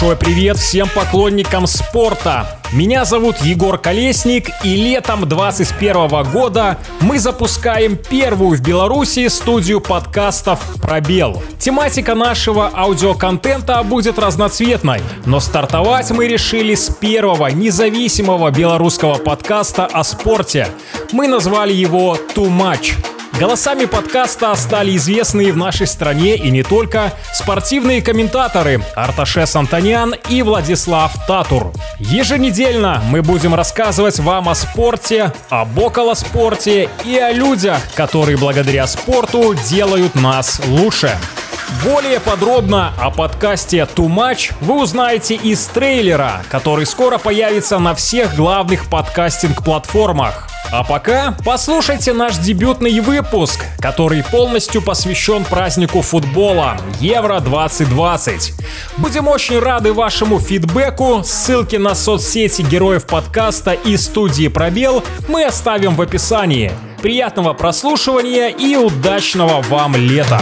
Большой привет всем поклонникам спорта! Меня зовут Егор Колесник, и летом 2021 года мы запускаем первую в Беларуси студию подкастов «Пробел». Тематика нашего аудиоконтента будет разноцветной, но стартовать мы решили с первого независимого белорусского подкаста о спорте. Мы назвали его «Too Much». Голосами подкаста стали известные в нашей стране и не только спортивные комментаторы Арташес Антониан и Владислав Татур. Еженедельно мы будем рассказывать вам о спорте, об околоспорте и о людях, которые благодаря спорту делают нас лучше. Более подробно о подкасте Too Much вы узнаете из трейлера, который скоро появится на всех главных подкастинг-платформах. А пока послушайте наш дебютный выпуск, который полностью посвящен празднику футбола Евро 2020. Будем очень рады вашему фидбэку. Ссылки на соцсети героев подкаста и студии Пробел мы оставим в описании. Приятного прослушивания и удачного вам лета!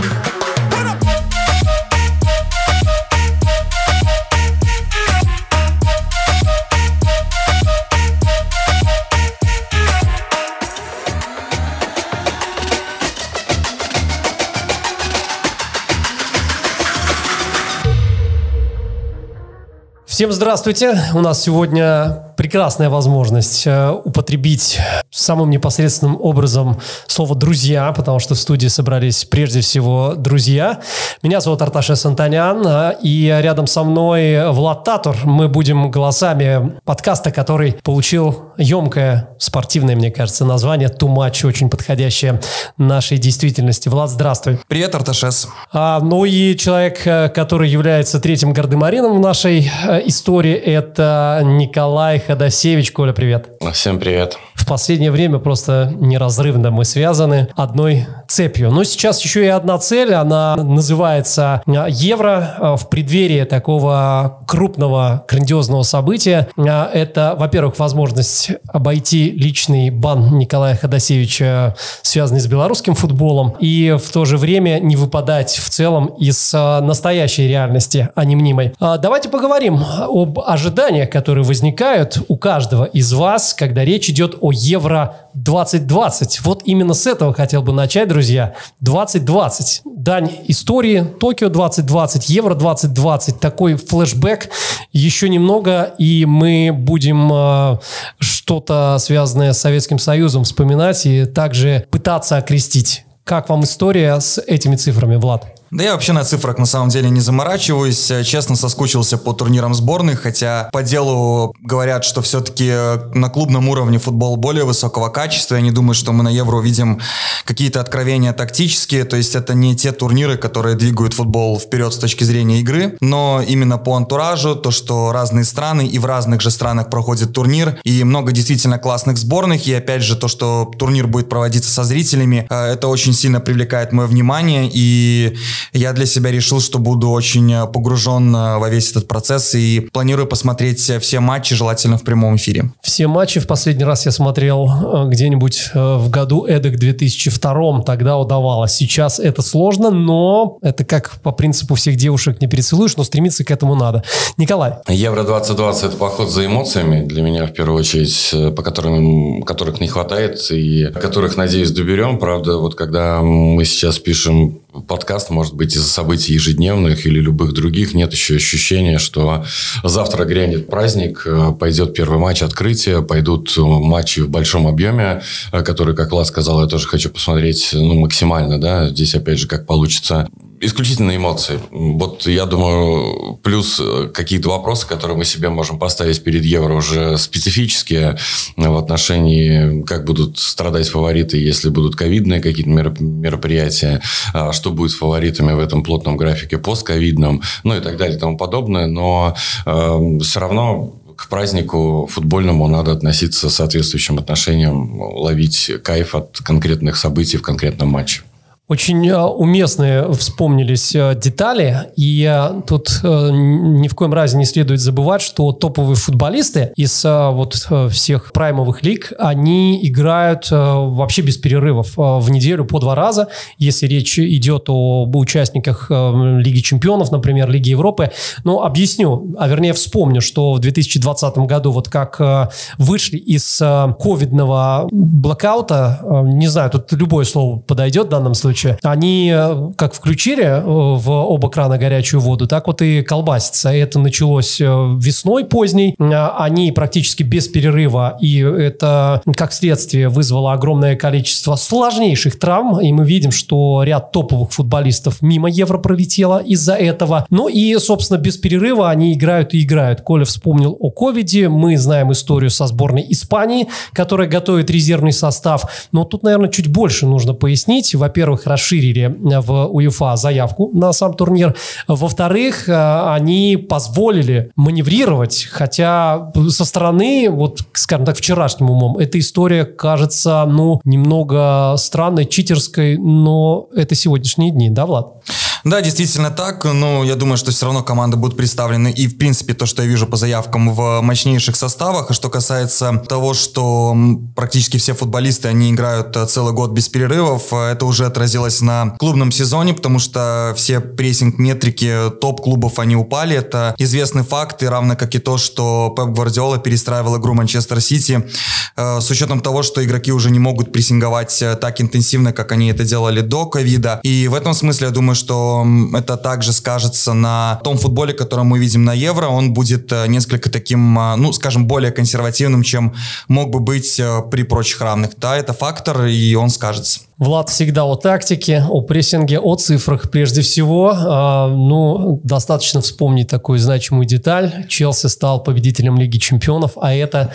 Всем здравствуйте! У нас сегодня прекрасная возможность э, употребить самым непосредственным образом слово «друзья», потому что в студии собрались прежде всего друзья. Меня зовут Арташа Сантанян, э, и рядом со мной Влад Татур. Мы будем голосами подкаста, который получил емкое спортивное, мне кажется, название «Too Much», очень подходящее нашей действительности. Влад, здравствуй. Привет, Арташес. А, ну и человек, э, который является третьим гардемарином в нашей истории, это Николай Ходосевич. Коля, привет. Всем привет. Последнее время просто неразрывно мы связаны одной цепью. Но сейчас еще и одна цель, она называется а, Евро а, в преддверии такого крупного, грандиозного события. А, это, во-первых, возможность обойти личный бан Николая Ходосевича, связанный с белорусским футболом, и в то же время не выпадать в целом из настоящей реальности, а не мнимой. Давайте поговорим об ожиданиях, которые возникают у каждого из вас, когда речь идет о Евро 2020. Вот именно с этого хотел бы начать, друзья. 2020. Дань истории. Токио 2020, Евро 2020. Такой флешбэк. Еще немного, и мы будем э, что-то связанное с Советским Союзом вспоминать и также пытаться окрестить. Как вам история с этими цифрами, Влад? Да я вообще на цифрах на самом деле не заморачиваюсь. Честно, соскучился по турнирам сборных, хотя по делу говорят, что все-таки на клубном уровне футбол более высокого качества. Я не думаю, что мы на Евро увидим какие-то откровения тактические. То есть это не те турниры, которые двигают футбол вперед с точки зрения игры. Но именно по антуражу, то, что разные страны и в разных же странах проходит турнир, и много действительно классных сборных, и опять же то, что турнир будет проводиться со зрителями, э, это очень сильно привлекает мое внимание. И я для себя решил, что буду очень э, погружен э, во весь этот процесс и планирую посмотреть все матчи, желательно в прямом эфире. Все матчи в последний раз я смотрел э, где-нибудь в году эдак 2002, тогда удавалось. Сейчас это сложно, но это как по принципу всех девушек не перецелуешь, но стремиться к этому надо. Николай. Евро 2020 – это поход за эмоциями для меня в первую очередь, по которым, которых не хватает и которых, надеюсь, доберем. Правда, вот когда мы сейчас пишем подкаст, может быть, из-за событий ежедневных или любых других, нет еще ощущения, что завтра грянет праздник, э, пойдет первый матч открытия, пойдут э, матчи в большом объеме, э, которые, как Влад сказал, я тоже хочу посмотреть ну, максимально, да, здесь опять же как получится исключительно эмоции. Вот я думаю, плюс э, какие-то вопросы, которые мы себе можем поставить перед Евро уже специфические в отношении, как будут страдать фавориты, если будут ковидные какие-то мероприятия, а что будет с фаворитами в этом плотном графике постковидном, ну и так далее и тому подобное. Но э, все равно к празднику футбольному надо относиться соответствующим отношением, ловить кайф от конкретных событий в конкретном матче. Очень э, уместные вспомнились э, детали, и тут э, ни в коем разе не следует забывать, что топовые футболисты из вот всех праймовых лиг, они играют вообще без перерывов в неделю по два раза, если речь идет об участниках Лиги Чемпионов, например, Лиги Европы. Но объясню, а вернее вспомню, что в 2020 году вот как вышли из ковидного блокаута, не знаю, тут любое слово подойдет в данном случае, случае, они э, как включили э, в оба крана горячую воду, так вот и колбасится. Это началось э, весной поздней. Они практически без перерыва, и это как следствие вызвало огромное количество сложнейших травм, и мы видим, что ряд топовых футболистов мимо Евро пролетело из-за этого. Ну и, собственно, без перерыва они играют и играют. Коля вспомнил о ковиде, мы знаем историю со сборной Испании, которая готовит резервный состав, но тут, наверное, чуть больше нужно пояснить. Во-первых, расширили э, в УЕФА заявку на сам турнир. Во-вторых, э, они позволили маневрировать, хотя со стороны, вот, скажем так, вчерашним умом, эта история кажется, ну, немного странной, читерской, но это сегодняшние дни, да, Влад? Да, действительно так. Но я думаю, что все равно команды будут представлены. И, в принципе, то, что я вижу по заявкам в мощнейших составах. А что касается того, что практически все футболисты, они играют э, целый год без перерывов, э, это уже отразилось на клубном сезоне, потому что все прессинг-метрики топ-клубов, они упали. Это известный факт, и равно как и то, что Пеп Гвардиола перестраивал игру Манчестер Сити э, с учетом того, что игроки уже не могут прессинговать так интенсивно, как они это делали до ковида. И в этом смысле я думаю, что это также скажется на том футболе, который мы видим на Евро. Он будет э, несколько таким, э, ну, скажем, более консервативным, чем мог бы быть э, при прочих равных. Да, это фактор, и он скажется. Влад всегда о тактике, о прессинге, о цифрах прежде всего. А, ну, достаточно вспомнить такую значимую деталь. Челси стал победителем Лиги Чемпионов, а это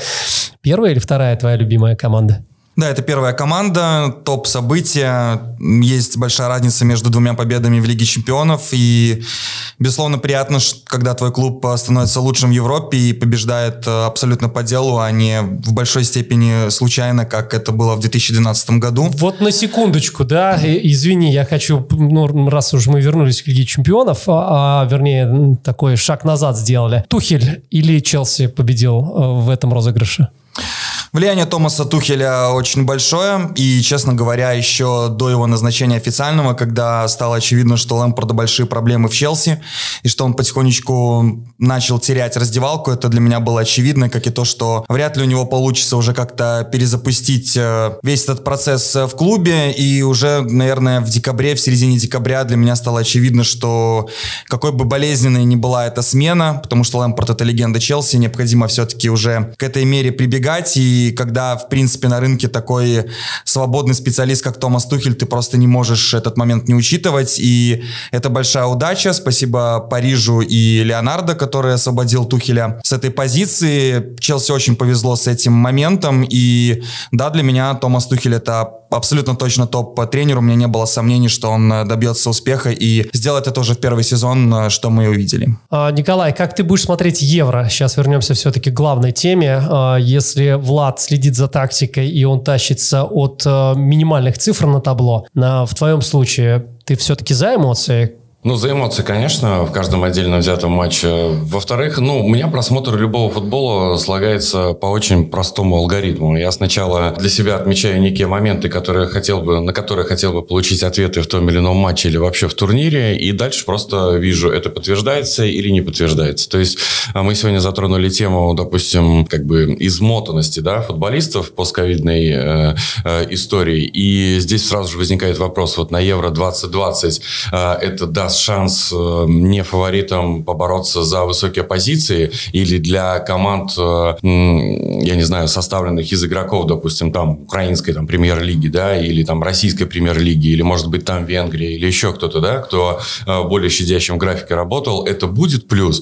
первая или вторая твоя любимая команда? Да, это первая команда, топ-события. Есть большая разница между двумя победами в Лиге чемпионов. И, безусловно, приятно, когда твой клуб становится лучшим в Европе и побеждает э, абсолютно по делу, а не в большой степени случайно, как это было в 2012 году. Вот на секундочку, да, извини, я хочу, ну, раз уж мы вернулись к Лиге чемпионов, а, а вернее, такой шаг назад сделали. Тухель или Челси победил э, в этом розыгрыше? Влияние Томаса Тухеля очень большое, и, честно говоря, еще до его назначения официального, когда стало очевидно, что Лэмпорда большие проблемы в Челси, и что он потихонечку начал терять раздевалку, это для меня было очевидно, как и то, что вряд ли у него получится уже как-то перезапустить э, весь этот процесс в клубе, и уже, наверное, в декабре, в середине декабря для меня стало очевидно, что какой бы болезненной ни была эта смена, потому что Лэмпорд это легенда Челси, необходимо все-таки уже к этой мере прибегать, и когда, в принципе, на рынке такой свободный специалист, как Томас Тухель, ты просто не можешь этот момент не учитывать. И это большая удача. Спасибо Парижу и Леонардо, который освободил Тухеля с этой позиции. Челси очень повезло с этим моментом. И да, для меня Томас Тухель это абсолютно точно топ по тренеру. У меня не было сомнений, что он э, добьется успеха и сделает это уже в первый сезон, э, что мы увидели. А, Николай, как ты будешь смотреть Евро? Сейчас вернемся все-таки к главной теме. А, если Влад следит за тактикой и он тащится от э, минимальных цифр на табло, в твоем случае ты все-таки за эмоции? Ну, за эмоции, конечно, в каждом отдельно взятом матче. Во-вторых, ну, у меня просмотр любого футбола слагается по очень простому алгоритму. Я сначала для себя отмечаю некие моменты, которые хотел бы, на которые хотел бы получить ответы в том или ином матче или вообще в турнире, и дальше просто вижу, это подтверждается или не подтверждается. То есть а, мы сегодня затронули тему, допустим, как бы измотанности да, футболистов постковидной э, э, истории, и здесь сразу же возникает вопрос, вот на Евро 2020 э, это даст даст шанс э, не фаворитам побороться за высокие позиции или для команд, э, я не знаю, составленных из игроков, допустим, там украинской там премьер-лиги, да, или там российской премьер-лиги, или может быть там Венгрия, или еще кто-то, да, кто э, более щадящем графике работал, это будет плюс.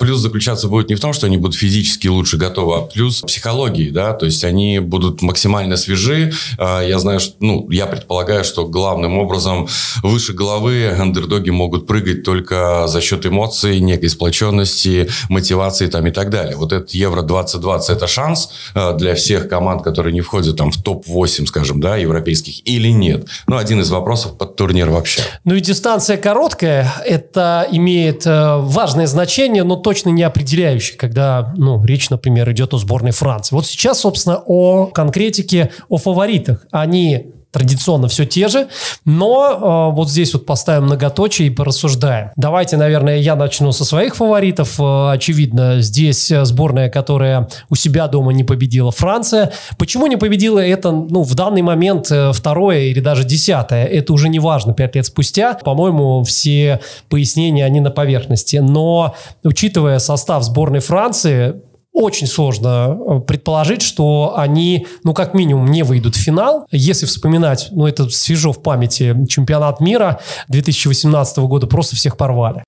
Плюс заключаться будет не в том, что они будут физически лучше готовы, а плюс психологии, да, то есть они будут максимально свежи. Я знаю, что, ну, я предполагаю, что главным образом выше головы андердоги могут прыгать только за счет эмоций, некой сплоченности, мотивации там и так далее. Вот этот Евро 2020 это шанс э, для всех команд, которые не входят там в топ-8, скажем, да, европейских или нет. Ну, один из вопросов под турнир вообще. Ну и дистанция короткая, это имеет э, важное значение, но точно не определяющее, когда, ну, речь, например, идет о сборной Франции. Вот сейчас, собственно, о конкретике, о фаворитах. Они традиционно все те же, но э, вот здесь вот поставим многоточие и порассуждаем. Давайте, наверное, я начну со своих фаворитов. Э, очевидно, здесь сборная, которая у себя дома не победила, Франция. Почему не победила это, ну, в данный момент э, второе или даже десятое, это уже не важно, пять лет спустя. По-моему, все пояснения, они на поверхности. Но, учитывая состав сборной Франции, очень сложно э, предположить, что они, ну, как минимум, не выйдут в финал. Если вспоминать, ну, это свежо в памяти, чемпионат мира 2018 года просто всех порвали.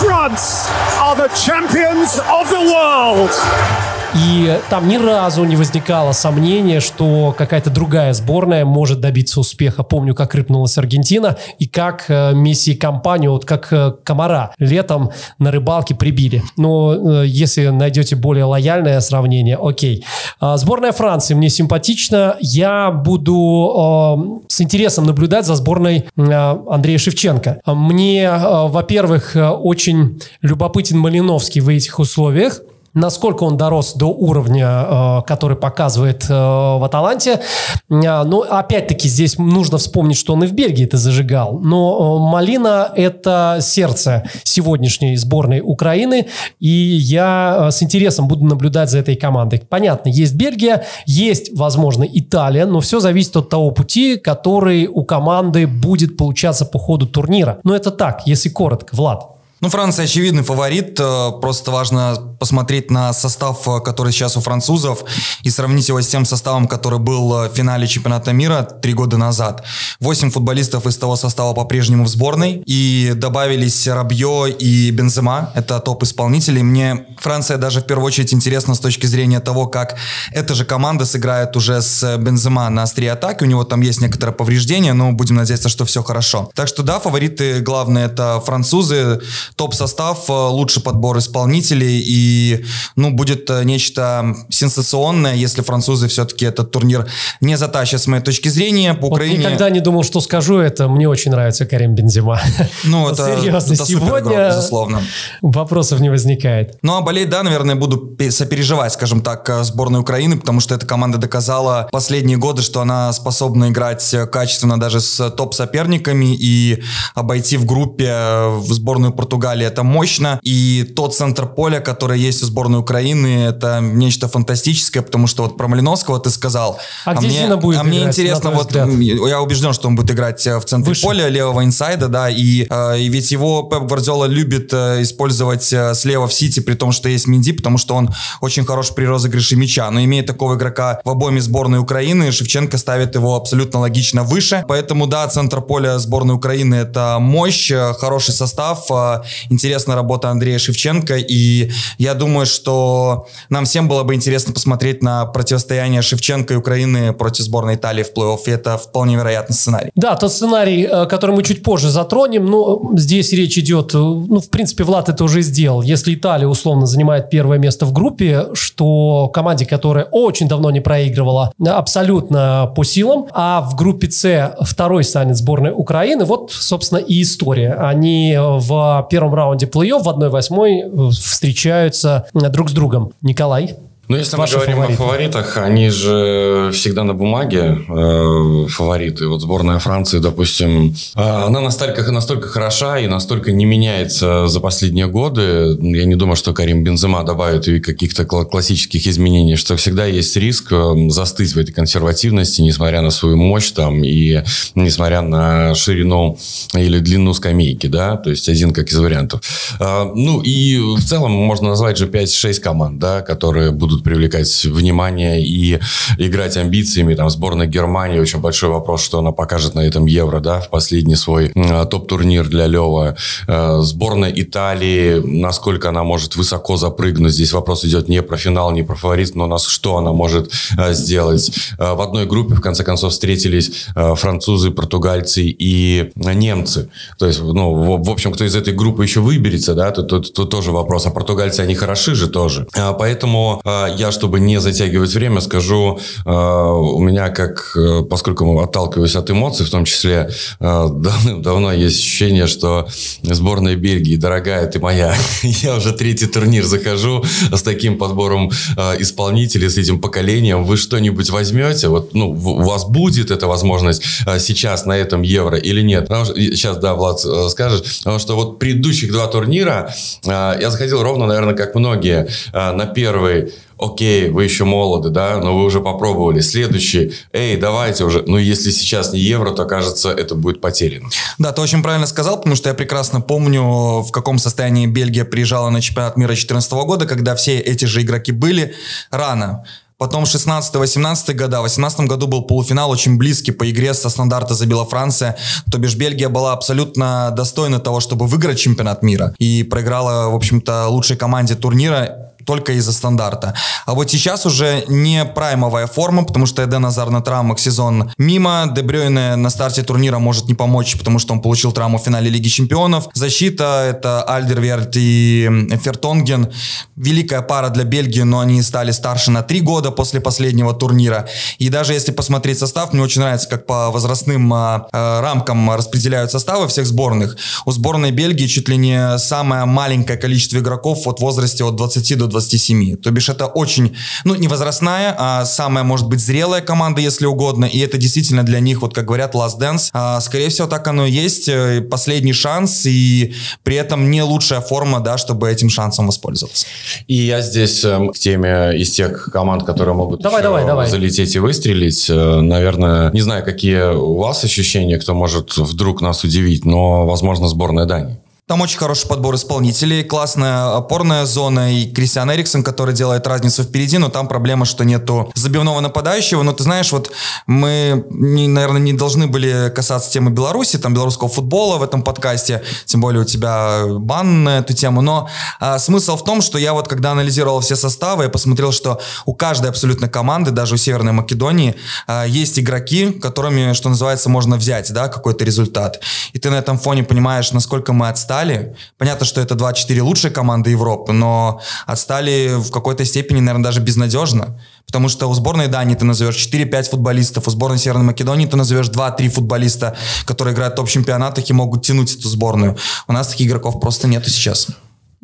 France are the champions of the world. И там ни разу не возникало сомнения, что какая-то другая сборная может добиться успеха. Помню, как рыпнулась Аргентина и как э, Месси и компанию, вот как э, комара летом на рыбалке прибили. Но э, если найдете более лояльное сравнение, окей. А, сборная Франции мне симпатична. Я буду э, с интересом наблюдать за сборной Андрея Шевченко. Мне, во-первых, очень любопытен Малиновский в этих условиях насколько он дорос до уровня, э, который показывает э, в Аталанте. Э, но опять-таки здесь нужно вспомнить, что он и в Бельгии это зажигал. Но Малина – это сердце сегодняшней сборной Украины, и я с интересом буду наблюдать за этой командой. Понятно, есть Бельгия, есть, возможно, Италия, но все зависит от того пути, который у команды будет получаться по ходу турнира. Но это так, если коротко. Влад. Ну, Франция очевидный фаворит. Э, просто важно посмотреть на состав, э, который сейчас у французов, и сравнить его с тем составом, который был э, в финале чемпионата мира три года назад. Восемь футболистов из того состава по-прежнему в сборной. И добавились Рабье и Бензема. Это топ-исполнители. Мне Франция даже в первую очередь интересна с точки зрения того, как эта же команда сыграет уже с Бензема на острие атаки. У него там есть некоторые повреждения, но будем надеяться, что все хорошо. Так что да, фавориты главные это французы топ-состав, э, лучший подбор исполнителей, и, ну, будет э, нечто сенсационное, если французы все-таки этот турнир не затащат, с моей точки зрения. По вот Украине... никогда не думал, что скажу это. Мне очень нравится Карим Бензима. Ну, это, Серьезно, это сегодня игрок, безусловно. вопросов не возникает. Ну, а болеть, да, наверное, буду сопереживать, скажем так, э, сборной Украины, потому что эта команда доказала последние годы, что она способна играть качественно даже с топ-соперниками и обойти в группе в сборную Португалии Португалии, это мощно. И тот центр поля, который есть у сборной Украины, это нечто фантастическое, потому что вот про Малиновского ты сказал. А, а где мне, Зина будет А мне играть, интересно, вот взгляд? я убежден, что он будет играть э, в центре Выше. поля, левого инсайда, да, и, э, и ведь его Пеп Гвардиола любит э, использовать слева в Сити, при том, что есть Минди, потому что он очень хорош при розыгрыше мяча. Но имея такого игрока в обойме сборной Украины, Шевченко ставит его абсолютно логично выше. Поэтому, да, центр поля сборной Украины это мощь, хороший состав, интересная работа Андрея Шевченко, и я думаю, что нам всем было бы интересно посмотреть на противостояние Шевченко и Украины против сборной Италии в плей-офф, и это вполне вероятный сценарий. Да, тот сценарий, э, который мы чуть позже затронем, но здесь речь идет, э, ну, в принципе, Влад это уже сделал. Если Италия условно занимает первое место в группе, что команде, которая очень давно не проигрывала, абсолютно по силам, а в группе С второй станет сборная Украины, вот, собственно, и история. Они в первом раунде плей-офф в 1-8 э, встречаются э, друг с другом. Николай? Ну, если Ваши мы говорим фавориты. о фаворитах, они же всегда на бумаге э, фавориты. Вот сборная Франции, допустим, э, она настолько, настолько хороша и настолько не меняется за последние годы. Я не думаю, что Карим Бензема добавит и каких-то классических изменений, что всегда есть риск э, застыть в этой консервативности, несмотря на свою мощь там и несмотря на ширину или длину скамейки, да, то есть один как из вариантов. Э, ну, и в целом можно назвать же 5-6 команд, да, которые будут будут привлекать внимание и играть амбициями. Там сборная Германии, очень большой вопрос, что она покажет на этом Евро, да, в последний свой топ-турнир для Лева. Э, сборная Италии, насколько она может высоко запрыгнуть. Здесь вопрос идет не про финал, не про фаворит, но нас что она может э, сделать. Э, в одной группе, в конце концов, встретились французы, португальцы и немцы. То есть, ну, в общем, кто из этой группы еще выберется, да, тут, тут, тут тоже вопрос. А португальцы, они хороши же тоже. Поэтому я, чтобы не затягивать время, скажу, у меня как, поскольку отталкиваюсь от эмоций, в том числе давным-давно есть ощущение, что сборная Бельгии, дорогая ты моя, я уже третий турнир захожу с таким подбором э, исполнителей, с этим поколением, вы что-нибудь возьмете? Вот, ну, у вас будет эта возможность э, сейчас на этом Евро или нет? Потому что, сейчас, да, Влад э, скажет, потому что вот предыдущих два турнира э, я заходил ровно, наверное, как многие, э, на первый окей, вы еще молоды, да, но вы уже попробовали. Следующий, эй, давайте уже. Ну, если сейчас не евро, то, кажется, это будет потеряно. Да, ты очень правильно сказал, потому что я прекрасно помню, в каком состоянии Бельгия приезжала на чемпионат мира 2014 года, когда все эти же игроки были рано. Потом 16-18 года. В 18 году был полуфинал очень близкий по игре со стандарта забила Франция. То бишь Бельгия была абсолютно достойна того, чтобы выиграть чемпионат мира. И проиграла, в общем-то, лучшей команде турнира только из-за стандарта. А вот сейчас уже не праймовая форма, потому что Эден Азар на травмах сезон мимо. Дебрёйне на старте турнира может не помочь, потому что он получил травму в финале Лиги Чемпионов. Защита — это Альдерверт и Фертонген. Великая пара для Бельгии, но они стали старше на три года после последнего турнира. И даже если посмотреть состав, мне очень нравится, как по возрастным а, а, рамкам распределяют составы всех сборных. У сборной Бельгии чуть ли не самое маленькое количество игроков вот в возрасте от 20 до 27. То бишь это очень, ну, не возрастная, а самая, может быть, зрелая команда, если угодно. И это действительно для них, вот как говорят, last dance. А, скорее всего, так оно и есть. Э, последний шанс и при этом не лучшая форма, да, чтобы этим шансом воспользоваться. И я здесь э, к теме из тех команд, которые могут давай, давай, давай. залететь и выстрелить. Э, наверное, не знаю, какие у вас ощущения, кто может вдруг нас удивить, но, возможно, сборная Дании. Там очень хороший подбор исполнителей, классная опорная зона и Кристиан Эриксон, который делает разницу впереди, но там проблема, что нету забивного нападающего. Но ты знаешь, вот мы, не, наверное, не должны были касаться темы Беларуси, там белорусского футбола в этом подкасте, тем более у тебя бан на эту тему. Но а, смысл в том, что я вот когда анализировал все составы, я посмотрел, что у каждой абсолютно команды, даже у Северной Македонии, а, есть игроки, которыми, что называется, можно взять, да, какой-то результат. И ты на этом фоне понимаешь, насколько мы отстали отстали. Понятно, что это 24 лучшие команды Европы, но отстали в какой-то степени, наверное, даже безнадежно. Потому что у сборной Дании ты назовешь 4-5 футболистов, у сборной Северной Македонии ты назовешь 2-3 футболиста, которые играют в топ-чемпионатах и могут тянуть эту сборную. У нас таких игроков просто нету сейчас.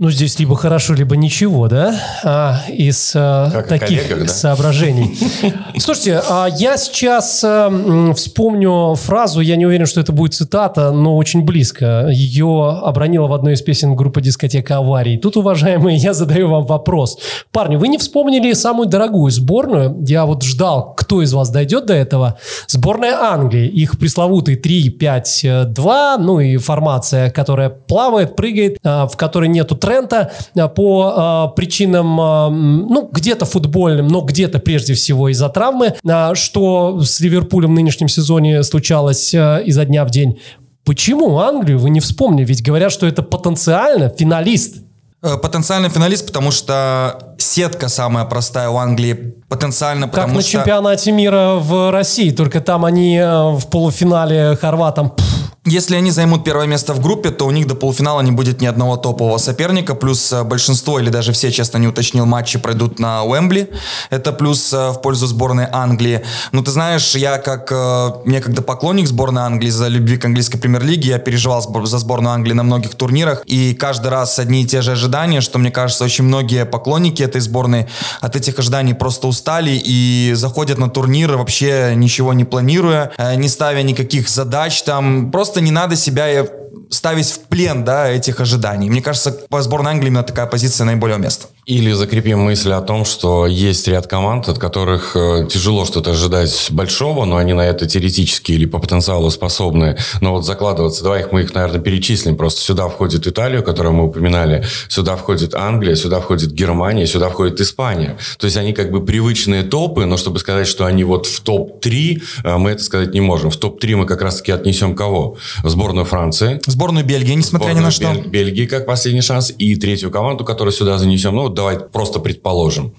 Ну, здесь либо хорошо, либо ничего, да? А, из а, таких коллегах, да? соображений. Слушайте, а я сейчас а, вспомню фразу, я не уверен, что это будет цитата, но очень близко. Ее обронила в одной из песен группы «Дискотека аварий». Тут, уважаемые, я задаю вам вопрос. Парни, вы не вспомнили самую дорогую сборную? Я вот ждал, кто из вас дойдет до этого. Сборная Англии. Их пресловутый 3-5-2, ну и формация, которая плавает, прыгает, а, в которой нету Трента а, по э, причинам, э, ну, где-то футбольным, но где-то прежде всего из-за травмы, э, что с Ливерпулем в нынешнем сезоне случалось э, изо дня в день. Почему Англию вы не вспомнили? Ведь говорят, что это потенциально финалист. Потенциальный финалист, потому что сетка самая простая у Англии. Потенциально, потому как на что... чемпионате мира в России, только там они в полуфинале хорватам пфф, если они займут первое место в группе, то у них до полуфинала не будет ни одного топового соперника, плюс э, большинство или даже все, честно не уточнил, матчи пройдут на Уэмбли. Это плюс э, в пользу сборной Англии. Ну, ты знаешь, я как э, некогда поклонник сборной Англии за любви к английской премьер-лиге, я переживал за сборную Англии на многих турнирах, и каждый раз одни и те же ожидания, что, мне кажется, очень многие поклонники этой сборной от этих ожиданий просто устали и заходят на турниры вообще ничего не планируя, не ставя никаких задач там, просто просто не надо себя ставить в плен, да, этих ожиданий. Мне кажется, по сборной Англии именно такая позиция наиболее уместна. Или закрепим мысль о том, что есть ряд команд, от которых э, тяжело что-то ожидать большого, но они на это теоретически или по потенциалу способны. Но вот закладываться, давай их мы их, наверное, перечислим. Просто сюда входит Италия, которую мы упоминали, сюда входит Англия, сюда входит Германия, сюда входит Испания. То есть они как бы привычные топы, но чтобы сказать, что они вот в топ-3, э, мы это сказать не можем. В топ-3 мы как раз-таки отнесем кого? Сборную Франции. Сборную Бельгии, несмотря Сборную ни на что. Бель- Бельгии как последний шанс. И третью команду, которую сюда занесем. Ну, вот давай просто предположим.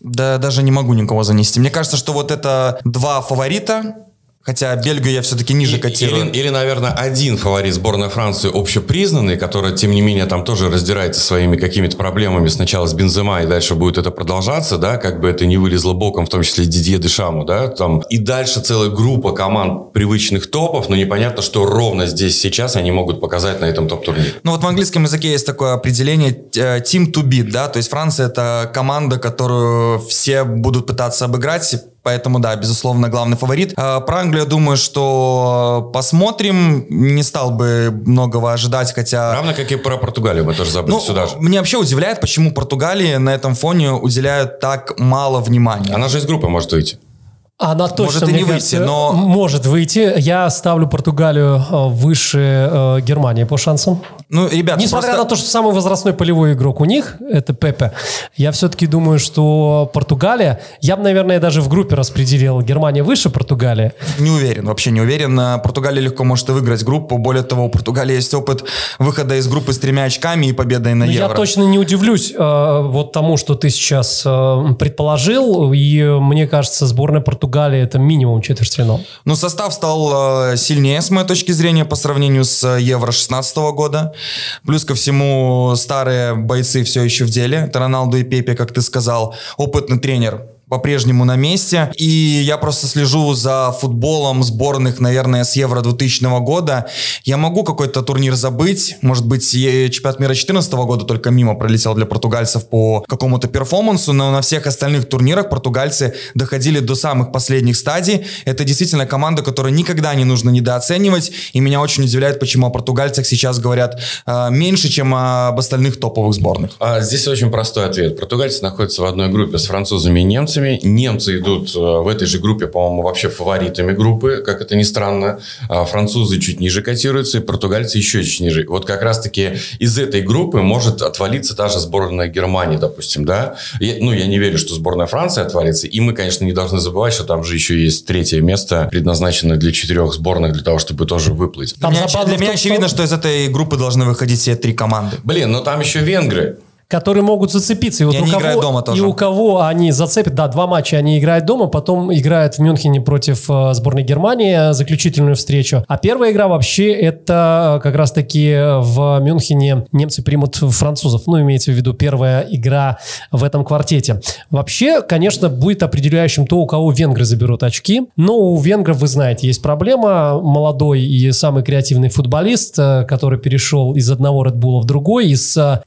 Да, даже не могу никого занести. Мне кажется, что вот это два фаворита, хотя Бельгию я все-таки ниже котирую. Или, или, наверное, один фаворит сборной Франции общепризнанный, который, тем не менее, там тоже раздирается своими какими-то проблемами сначала с Бензема, и дальше будет это продолжаться, да, как бы это не вылезло боком, в том числе Дидье Дешаму, да, там. И дальше целая группа команд привычных топов, но непонятно, что ровно здесь сейчас они могут показать на этом топ-турнире. Ну вот в английском языке есть такое определение э, team to beat, да, то есть Франция это команда, которую все будут пытаться обыграть, Поэтому, да, безусловно, главный фаворит. А, Про Англию, думаю, что посмотрим. Не стал бы многого ожидать, хотя... Равно как и про Португалию мы тоже забыли Ну, сюда же. мне вообще удивляет, почему Португалии на этом фоне уделяют так мало внимания. Она же из группы может выйти. Она точно, Может и не выйти, кажется, но- Может выйти. Я ставлю Португалию э, выше э, Германии по шансам. Ну, ребят, Несмотря просто- на то, что самый возрастной полевой игрок у них, это Пепе, я все-таки думаю, что Португалия, я бы, наверное, даже в группе распределил Германия выше Португалии. Не уверен, вообще не уверен. Португалия легко может и выиграть группу. Более того, у Португалии есть опыт выхода из группы с тремя очками и победой на Но Евро. я точно не удивлюсь э, вот тому, что ты сейчас э, предположил, и мне кажется, сборная Португалии это минимум четвертьфинал. Ну, состав стал э, сильнее, с моей точки зрения, по сравнению с э, Евро 16 года. Плюс ко всему, старые бойцы все еще в деле. Это Роналду и Пепе, как ты сказал. Опытный тренер по-прежнему на месте. И я просто слежу за футболом сборных, наверное, с Евро 2000 года. Я могу какой-то турнир забыть. Может быть, чемпионат мира 2014 года только мимо пролетел для португальцев по какому-то перформансу, но на всех остальных турнирах португальцы доходили до самых последних стадий. Это действительно команда, которую никогда не нужно недооценивать. И меня очень удивляет, почему о португальцах сейчас говорят э, меньше, чем об остальных топовых сборных. А здесь очень простой ответ. Португальцы находятся в одной группе с французами и немцами. Немцы идут э, в этой же группе, по-моему, вообще фаворитами группы, как это ни странно. А французы чуть ниже котируются, и португальцы еще чуть ниже. Вот как раз-таки из этой группы может отвалиться та же сборная Германии, допустим, да? Я- ну, я не верю, что сборная Франции отвалится. И мы, конечно, не должны забывать, что там же еще есть третье место, предназначенное для четырех сборных, для того, чтобы тоже выплыть. Для Там меня, для меня том, что- очевидно, что из этой группы должны выходить все три команды. Блин, но там еще венгры. Которые могут зацепиться. И, вот И у они кого, играют дома тоже. И у кого они зацепят, да, два матча они играют дома, потом играют в Мюнхене против э, сборной Германии, э, заключительную встречу. А первая игра вообще это э, как раз-таки в Мюнхене немцы примут французов. Ну, имеется в виду первая игра в этом квартете. Вообще, конечно, будет определяющим то, у кого венгры заберут очки. Но у венгров, вы знаете, есть проблема. Молодой и самый креативный футболист, э, который перешел из одного Bull в другой, из э,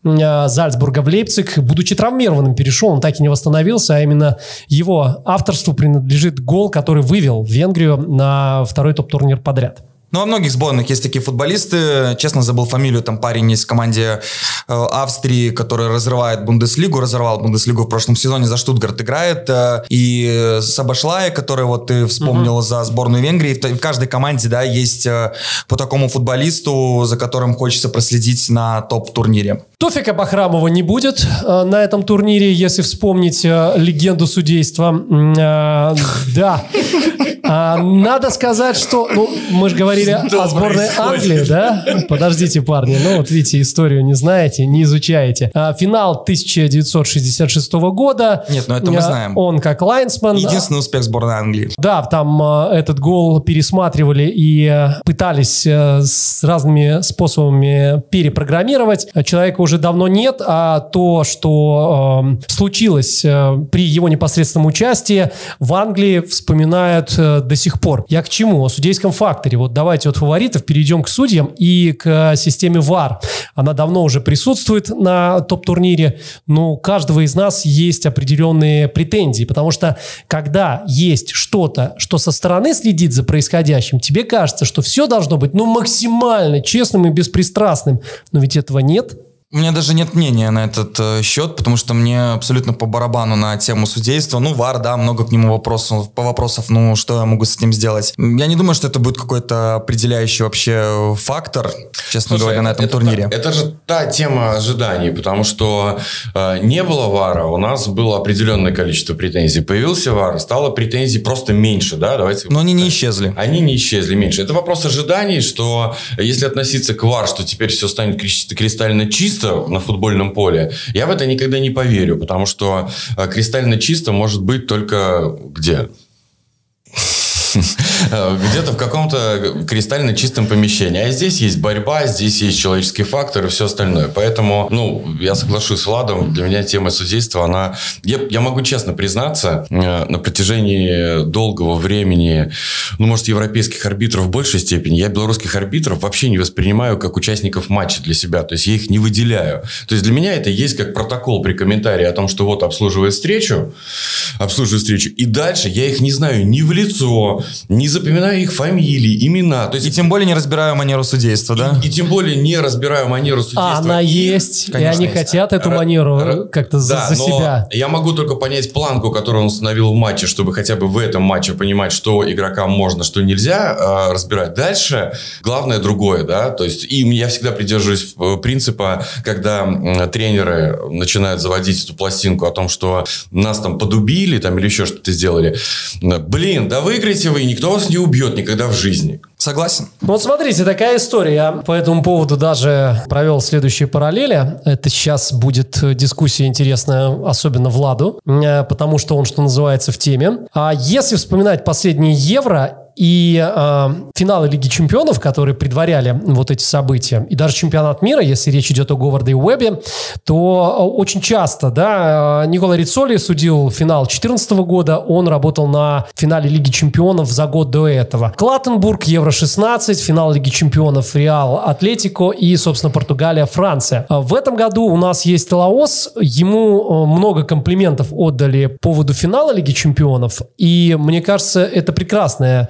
Зальцбурга в Лейпциг, будучи травмированным, перешел, он так и не восстановился, а именно его авторству принадлежит гол, который вывел Венгрию на второй топ-турнир подряд. Ну, во многих сборных есть такие футболисты. Честно, забыл фамилию. Там парень есть в команде э, Австрии, который разрывает Бундеслигу, разорвал Бундеслигу в прошлом сезоне, за Штутгарт играет. Э, и Сабашлая, который вот ты вспомнил за сборную Венгрии. В, в каждой команде, да, есть э, по такому футболисту, за которым хочется проследить на топ-турнире. Тофика Бахрамова не будет э, на этом турнире, если вспомнить э, легенду судейства. Э, да. А, надо сказать, что... Ну, мы же говорили о сборной Англии, да? Подождите, парни. Ну, вот видите, историю не знаете, не изучаете. А, финал 1966 года. Нет, ну это мы знаем. Он как лайнсман. Единственный успех сборной Англии. Да, там этот гол пересматривали и пытались с разными способами перепрограммировать. Человека уже давно нет, а то, что э, случилось э, при его непосредственном участии, в Англии вспоминают э, до сих пор. Я к чему? О судейском факторе. Вот давайте от фаворитов перейдем к судьям и к системе ВАР. Она давно уже присутствует на топ-турнире, но у каждого из нас есть определенные претензии, потому что когда есть что-то, что со стороны следит за происходящим, тебе кажется, что все должно быть ну максимально честным и беспристрастным, но ведь этого нет. У меня даже нет мнения на этот э, счет, потому что мне абсолютно по барабану на тему судейства. Ну, ВАР, да, много к нему вопросов, по вопросов, ну, что я могу с этим сделать. Я не думаю, что это будет какой-то определяющий вообще фактор, честно Слушай, говоря, на этом это, турнире. Это, это же та тема ожиданий, потому что э, не было ВАРа, у нас было определенное количество претензий. Появился ВАР, стало претензий просто меньше, да, давайте. Но они не исчезли. Они не исчезли меньше. Это вопрос ожиданий, что если относиться к ВАР, что теперь все станет кристально чисто, чисто на футбольном поле, я в это никогда не поверю, потому что э, кристально чисто может быть только где? где-то в каком-то кристально чистом помещении. А здесь есть борьба, здесь есть человеческий фактор и все остальное. Поэтому, ну, я соглашусь с Владом, для меня тема судейства, она... Я, я могу честно признаться, э, на протяжении долгого времени, ну, может, европейских арбитров в большей степени, я белорусских арбитров вообще не воспринимаю как участников матча для себя. То есть, я их не выделяю. То есть, для меня это есть как протокол при комментарии о том, что вот обслуживает встречу, обслуживает встречу, и дальше я их не знаю ни в лицо, не запоминаю их фамилии, имена. То есть, и тем более не разбираю манеру судейства, да? И, и тем более не разбираю манеру судейства. А она и, есть, конечно, и они есть. хотят эту манеру как-то да, за, за себя. Я могу только понять планку, которую он установил в матче, чтобы хотя бы в этом матче понимать, что игрокам можно, что нельзя э, разбирать. Дальше главное другое, да, то есть и я всегда придерживаюсь э, принципа, когда э, тренеры начинают заводить эту пластинку о том, что нас там подубили там или еще что-то сделали. Блин, да выиграйте вы, никто вас не убьет никогда в жизни. Согласен. Ну вот смотрите, такая история. Я по этому поводу даже провел следующие параллели. Это сейчас будет дискуссия интересная, особенно Владу, э, потому что он, что называется, в теме. А если вспоминать последние Евро, и э, финалы Лиги Чемпионов, которые предваряли вот эти события, и даже чемпионат мира, если речь идет о Говарде и Уэбе, то э, очень часто, да, э, Никола Рицоли судил финал 2014 года, он работал на финале Лиги Чемпионов за год до этого. Клаттенбург, Евро-16, финал Лиги Чемпионов Реал Атлетико и, собственно, Португалия, Франция. В этом году у нас есть Лаос, ему много комплиментов отдали по поводу финала Лиги Чемпионов, и мне кажется, это прекрасная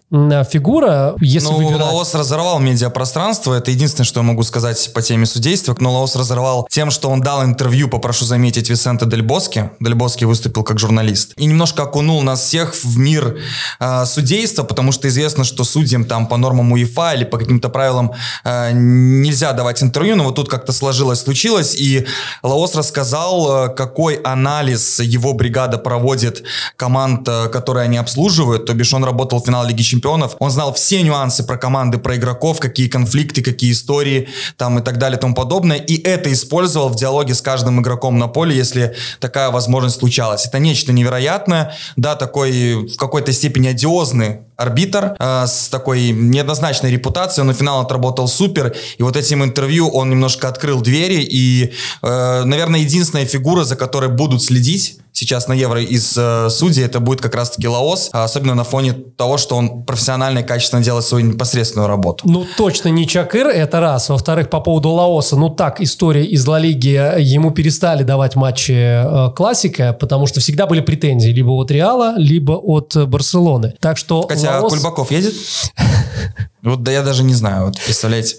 фигура, если ну, выбирать... Лаос разорвал медиапространство, это единственное, что я могу сказать по теме судейства, но Лаос разорвал тем, что он дал интервью, попрошу заметить, Висенте Дель Боске. Дель Боске выступил как журналист. И немножко окунул нас всех в мир э, судейства, потому что известно, что судьям там по нормам УЕФА или по каким-то правилам э, нельзя давать интервью, но вот тут как-то сложилось, случилось, и Лаос рассказал, э, какой анализ его бригада проводит команд, э, которые они обслуживают, то бишь он работал в финале Лиги Чемпионов. Он знал все нюансы про команды, про игроков, какие конфликты, какие истории там и так далее и тому подобное. И это использовал в диалоге с каждым игроком на поле, если такая возможность случалась. Это нечто невероятное. Да, такой в какой-то степени одиозный арбитр э, с такой неоднозначной репутацией, но финал отработал супер, и вот этим интервью он немножко открыл двери, и, э, наверное, единственная фигура, за которой будут следить сейчас на Евро из э, судей, это будет как раз-таки Лаос, а особенно на фоне того, что он профессионально и качественно делает свою непосредственную работу. Ну, точно не Чакыр, это раз. Во-вторых, по поводу Лаоса, ну так, история из Ла Лиги, ему перестали давать матчи э, классика, потому что всегда были претензии либо от Реала, либо от Барселоны. Так что Хотя Лаос... Кульбаков едет? Вот да я даже не знаю, вот представляете.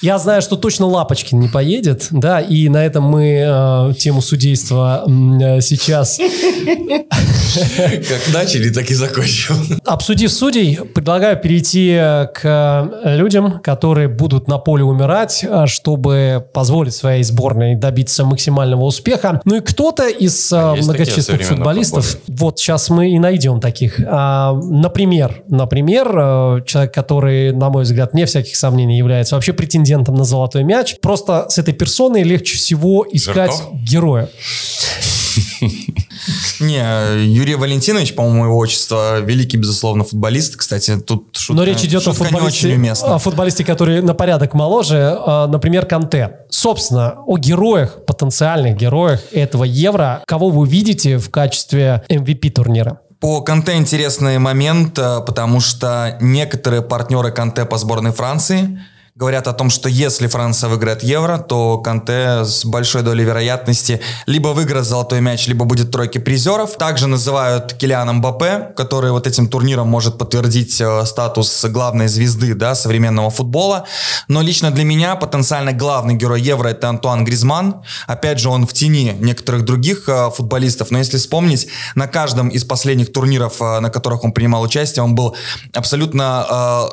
Я знаю, что точно Лапочкин не поедет, да, и на этом мы э, тему судейства э, сейчас... Как начали, так и закончим. Обсудив судей, предлагаю перейти к людям, которые будут на поле умирать, э, чтобы позволить своей сборной добиться максимального успеха. Ну и кто-то из э, а многочисленных футболистов, вот сейчас мы и найдем таких. А, например, например, э, человек, который, на мой взгляд, не всяких сомнений является вообще претендентом на золотой мяч. Просто с этой персоной легче всего искать Жирков? героя. Не, Юрий Валентинович, по-моему, его отчество, великий, безусловно, футболист. Кстати, тут шутка, Но речь идет о футболисте, о футболисте, который на порядок моложе, а, например, Канте. Собственно, о героях, потенциальных героях этого Евро. Кого вы видите в качестве MVP турнира? По Канте интересный момент, э, потому что некоторые партнеры Канте по сборной Франции говорят о том, что если Франция выиграет Евро, то Канте с большой долей вероятности либо выиграет золотой мяч, либо будет тройки призеров. Также называют Килиана Мбаппе, который вот этим турниром может подтвердить э, статус главной звезды да, современного футбола. Но лично для меня потенциально главный герой Евро это Антуан Гризман. Опять же, он в тени некоторых других э, футболистов. Но если вспомнить, на каждом из последних турниров, э, на которых он принимал участие, он был абсолютно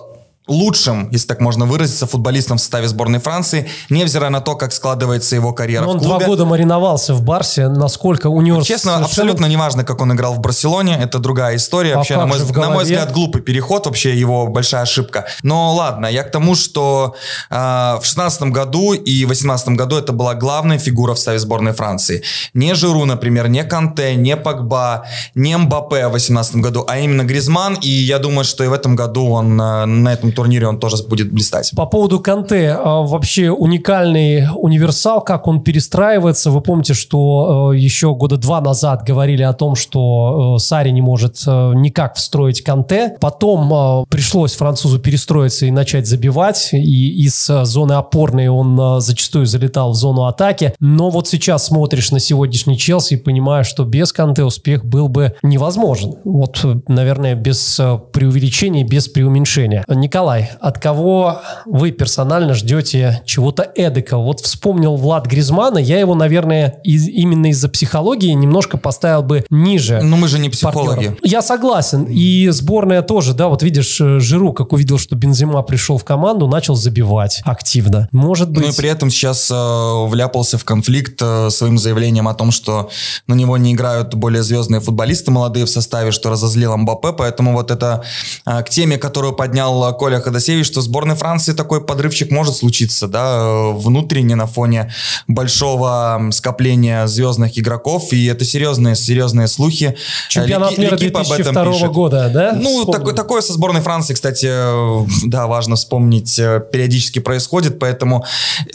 лучшим, если так можно выразиться, футболистом в составе сборной Франции, невзирая на то, как складывается его карьера Но в он клубе. два года мариновался в Барсе, насколько у него... Честно, совершенно- абсолютно неважно, как он играл в Барселоне, это другая история. А вообще, на мой, на мой взгляд, глупый переход, вообще его большая ошибка. Но ладно, я к тому, что э, в 16 году и 18 году это была главная фигура в составе сборной Франции. Не Жиру, например, не Канте, не Погба, не Мбаппе в 18 году, а именно Гризман. И я думаю, что и в этом году он э, на этом турнире он тоже будет блистать. По поводу Канте, а, вообще уникальный универсал, как он перестраивается. Вы помните, что э, еще года два назад говорили о том, что э, Сари не может э, никак встроить Канте. Потом э, пришлось французу перестроиться и начать забивать. И из э, зоны опорной он э, зачастую залетал в зону атаки. Но вот сейчас смотришь на сегодняшний Челси и понимаешь, что без Канте успех был бы невозможен. Вот, э, наверное, без э, преувеличения, без преуменьшения. Николай, от кого вы персонально ждете чего-то эдакого? Вот вспомнил Влад Гризмана, я его, наверное, из- именно из-за психологии немножко поставил бы ниже. Но мы же не психологи. партнеров. Я согласен. И сборная тоже, да, вот видишь, э, Жиру, как увидел, что Бензима пришел в команду, начал забивать активно. Может быть... Ну и при этом сейчас э, вляпался в конфликт э, своим заявлением о том, что на него не играют более звездные футболисты молодые в составе, что разозлило Мбаппе. Поэтому вот это э, к теме, которую поднял э, Ходосевич, что сборной Франции такой подрывчик может случиться, да, внутренне на фоне большого скопления звездных игроков. И это серьезные, серьезные слухи. Чемпионат Лики- мира Ликип об этом 2002 пишет. года, да? Ну, Вспомнил. такое, такое со сборной Франции, кстати, э, да, важно вспомнить, э, периодически происходит, поэтому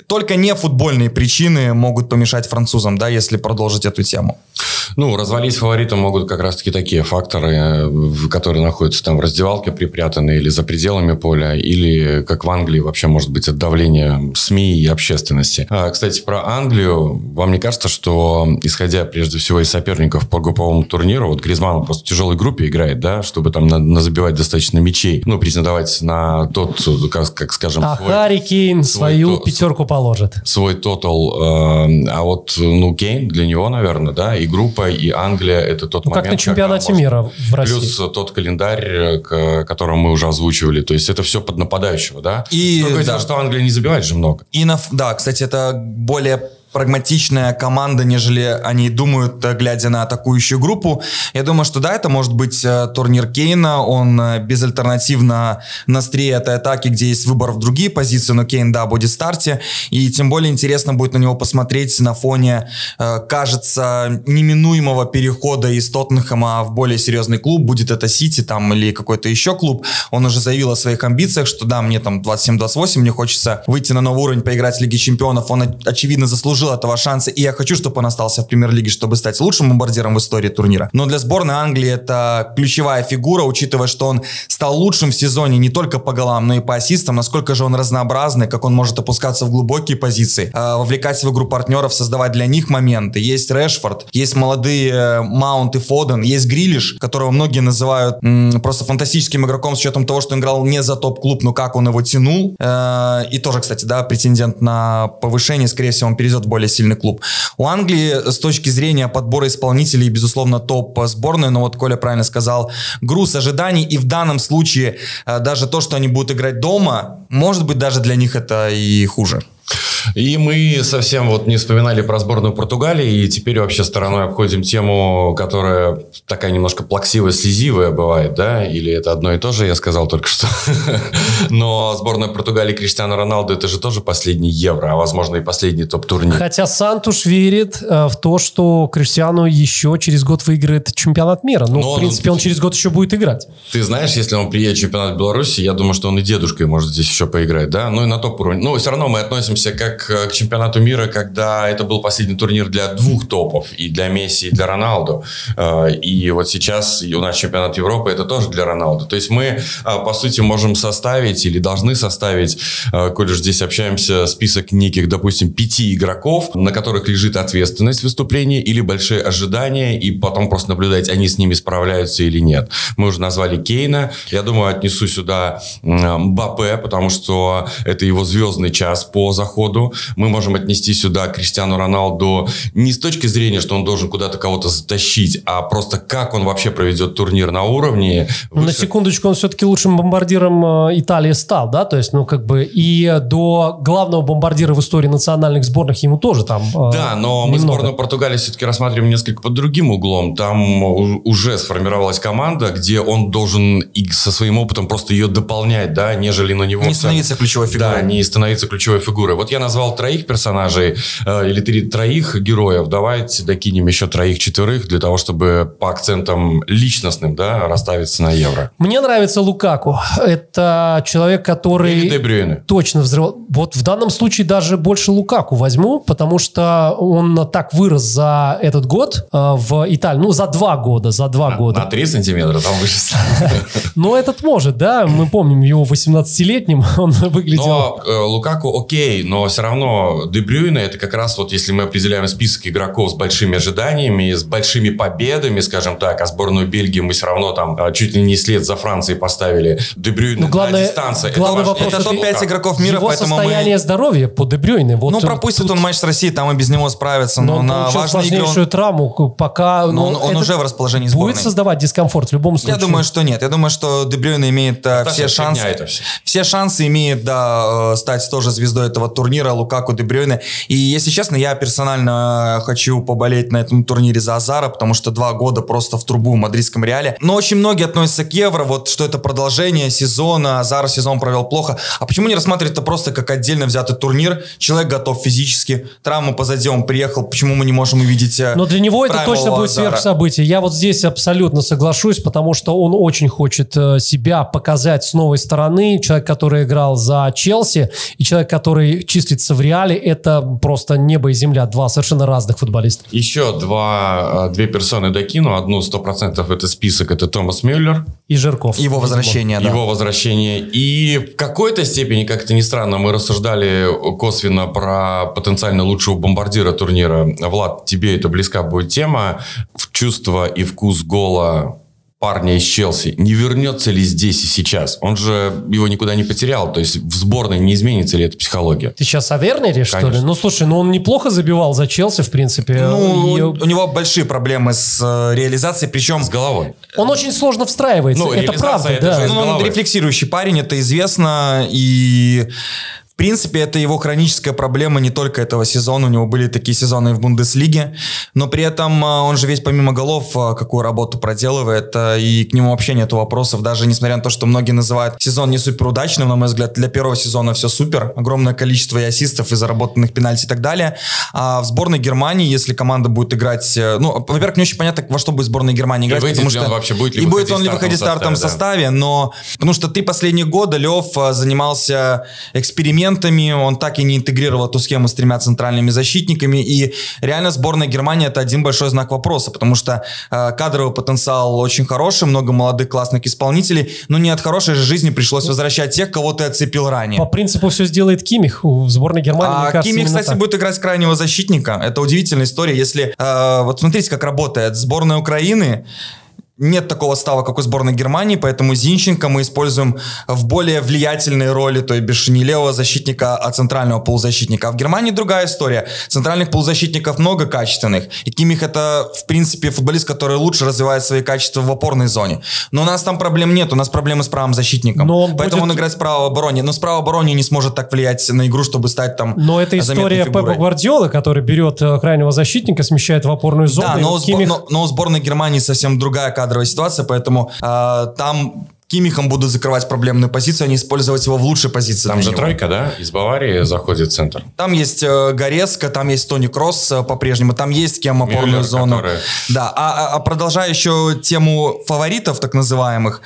только не футбольные причины могут помешать французам, да, если продолжить эту тему. Ну, развалить фаворита могут как раз-таки такие факторы, э, которые находятся там в раздевалке припрятаны или за пределами поля, или, как в Англии, вообще может быть от давления СМИ и общественности. А, кстати, про Англию. Вам не кажется, что, исходя прежде всего из соперников по групповому турниру, вот Гризман просто в тяжелой группе играет, да, чтобы там на- назабивать достаточно мячей, ну, претендовать на тот, как, как скажем, А свой- Харри Кейн свой свою то- пятерку положит. свой тотал. э, а вот, ну, Кейн для него, наверное, да, и группа, и Англия это тот Ну, как момент. на чемпионате мира в России. Плюс тот календарь, э, к которому мы уже озвучивали. То есть это все под нападающего, да? И, Другое да. дело, что Англия не забивает же много. И на, да, кстати, это более прагматичная команда, нежели они думают, э, глядя на атакующую группу. Я думаю, что да, это может быть э, турнир Кейна, он э, безальтернативно на острие этой атаки, где есть выбор в другие позиции, но Кейн, да, будет в старте, и тем более интересно будет на него посмотреть на фоне, кажется, неминуемого перехода из Тоттенхэма в более серьезный клуб, будет это Сити там или какой-то еще клуб, он уже заявил о своих амбициях, что да, мне там 27-28, мне хочется выйти на новый уровень, поиграть в Лиге Чемпионов, он, очевидно, заслужил этого шанса, и я хочу, чтобы он остался в Премьер-лиге, чтобы стать лучшим бомбардиром в истории турнира. Но для сборной Англии это ключевая фигура, учитывая, что он стал лучшим в сезоне не только по голам, но и по ассистам, насколько же он разнообразный, как он может опускаться в глубокие позиции, э, вовлекать в игру партнеров, создавать для них моменты. Есть Решфорд, есть молодые э, Маунт и Фоден, есть Грилиш, которого многие называют м, просто фантастическим игроком с учетом того, что он играл не за топ-клуб, но как он его тянул. Э, И тоже, кстати, да, претендент на повышение, скорее всего, он перейдет в более сильный клуб. У Англии с точки зрения подбора исполнителей, безусловно, топ сборная, но вот Коля правильно сказал, груз ожиданий, и в данном случае э, даже то, что они будут играть дома, может быть, даже для них это и хуже. И мы совсем вот не вспоминали про сборную Португалии, и теперь вообще стороной обходим тему, которая такая немножко плаксивая, слезивая бывает, да? Или это одно и то же, я сказал только что. Но сборная Португалии Криштиану Роналду это же тоже последний Евро, а возможно и последний топ-турнир. Хотя Сантуш верит э, в то, что Криштиану еще через год выиграет чемпионат мира. Ну, Но в принципе, он через год еще будет играть. Ты знаешь, если он приедет в чемпионат Беларуси, я думаю, что он и дедушкой может здесь еще поиграть, да? Ну и на топ уровне. Ну, все равно мы относим относимся как к чемпионату мира, когда это был последний турнир для двух топов, и для Месси, и для Роналду. И вот сейчас у нас чемпионат Европы, это тоже для Роналду. То есть мы, по сути, можем составить или должны составить, коль уж здесь общаемся, список неких, допустим, пяти игроков, на которых лежит ответственность выступления или большие ожидания, и потом просто наблюдать, они с ними справляются или нет. Мы уже назвали Кейна. Я думаю, отнесу сюда Мбаппе, потому что это его звездный час по заходу. Мы можем отнести сюда Криштиану Роналду не с точки зрения, что он должен куда-то кого-то затащить, а просто как он вообще проведет турнир на уровне. Ну, выше... На секундочку, он все-таки лучшим бомбардиром э, Италии стал, да? То есть, ну, как бы и до главного бомбардира в истории национальных сборных ему тоже там э, Да, но немного. мы сборную Португалии все-таки рассматриваем несколько под другим углом. Там уже сформировалась команда, где он должен и со своим опытом просто ее дополнять, да, нежели на него... Не становиться ключевой фигурой. Да, не становиться ключевой фигурой. Вот я назвал троих персонажей, э, или три, троих героев. Давайте докинем еще троих-четверых для того, чтобы по акцентам личностным, да, расставиться на евро. Мне нравится Лукаку. Это человек, который... Или Дебрюйне. Точно взрывал. Вот в данном случае даже больше Лукаку возьму, потому что он так вырос за этот год э, в Италии. Ну, за два года, за два на, года. На три сантиметра там выше. Ну, этот может, да. Мы помним его 18-летним, он выглядел... Но э, Лукаку окей, но все равно Дебрюйна это как раз вот если мы определяем список игроков с большими ожиданиями, с большими победами, скажем так, а сборную Бельгии мы все равно там а, чуть ли не след за Францией поставили. Дебрюйна ну, главное, на дистанции. Главный это вопрос, это топ-5 игроков мира, его поэтому состояние мы... здоровья по Дебрюйне. Вот ну, пропустит тут... он матч с Россией, там и без него справится. Но, но на важные игры он... травму, пока... Но ну, он, он уже в расположении сборной. Будет создавать дискомфорт в любом случае. Я думаю, что нет. Я думаю, что Дебрюйна имеет э, все шансы. Все. все шансы имеет, да, э, стать тоже звездой этого турнира. Лукаку Дебрюйне. И если честно, я персонально хочу поболеть на этом турнире за Азара, потому что два года просто в трубу в мадридском Реале. Но очень многие относятся к Евро, вот что это продолжение сезона, Азар сезон провел плохо. А почему не рассматривать это просто как отдельно взятый турнир? Человек готов физически, травму позади, он приехал, почему мы не можем увидеть э, Но для него это точно будет сверхсобытие. Я вот здесь абсолютно соглашусь, потому что он очень хочет э, себя показать с новой стороны. Человек, который играл за Челси, и человек, который числится в Реале, это просто небо и земля. Два совершенно разных футболиста. Еще два, э, две персоны докину. Одну сто процентов это список, это Томас Мюллер. И Жирков. Его возвращение, да. Его возвращение. И в какой-то степени, как это ни странно, мы рассуждали косвенно про потенциально лучшего бомбардира турнира. Влад, тебе это близка будет тема. В чувство и вкус гола парня из Челси, не вернется ли здесь и сейчас? Он же его никуда не потерял. То есть в сборной не изменится ли эта психология? Ты сейчас о Вернере, что ли? Ну, слушай, ну он неплохо забивал за Челси, в принципе. Ну, и... у него большие проблемы с э, реализацией, причем... С головой. Он очень сложно встраивается, ну, это правда, это да. Ну, он рефлексирующий парень, это известно, и в принципе, это его хроническая проблема не только этого сезона. У него были такие сезоны в Бундеслиге. Но при этом а, он же весь помимо голов а, какую работу проделывает. А, и к нему вообще нет вопросов. Даже несмотря на то, что многие называют сезон не супер удачным, на мой взгляд, для первого сезона все супер. Огромное количество и ассистов, и заработанных пенальти и так далее. А в сборной Германии, если команда будет играть... Э, ну, во-первых, не очень понятно, во что будет сборная Германии играть. И потому что, он вообще будет ли И будет он ли выходить в стартовом составе, составе, но... Потому что три последние года Лев занимался экспериментом моментами, он так и не интегрировал эту схему с тремя центральными защитниками, и реально сборная Германии это один большой знак вопроса, потому что э, кадровый потенциал очень хороший, много молодых классных исполнителей, но не от хорошей же жизни пришлось возвращать тех, кого ты отцепил ранее. По принципу все сделает Кимих в сборной Германии. А кажется, Кимих, кстати, так. будет играть крайнего защитника. Это удивительная история. Если э, вот смотрите, как работает сборная Украины нет такого става, как у сборной Германии, поэтому Зинченко мы используем в более влиятельной роли, то есть не левого защитника, а центрального полузащитника. А в Германии другая история. Центральных полузащитников много качественных. И Кимих это, в принципе, футболист, который лучше развивает свои качества в опорной зоне. Но у нас там проблем нет, у нас проблемы с правым защитником. Но он Поэтому будет... он играет справа в обороне. Но справа в обороне не сможет так влиять на игру, чтобы стать там Но это история Пепа Гвардиолы, который берет э, крайнего защитника, смещает в опорную зону. Да, но, Кимих... но, но у сборной Германии совсем другая кадровая ситуация, поэтому э, там Кимихом будут закрывать проблемную позицию, а не использовать его в лучшей позиции. Там же него. тройка, да? Из Баварии заходит в центр. Там есть э, Горецко, там есть Тони Кросс э, по-прежнему, там есть кем опорную Мюллер, зону. Который... Да, а, а, а продолжая еще тему фаворитов, так называемых,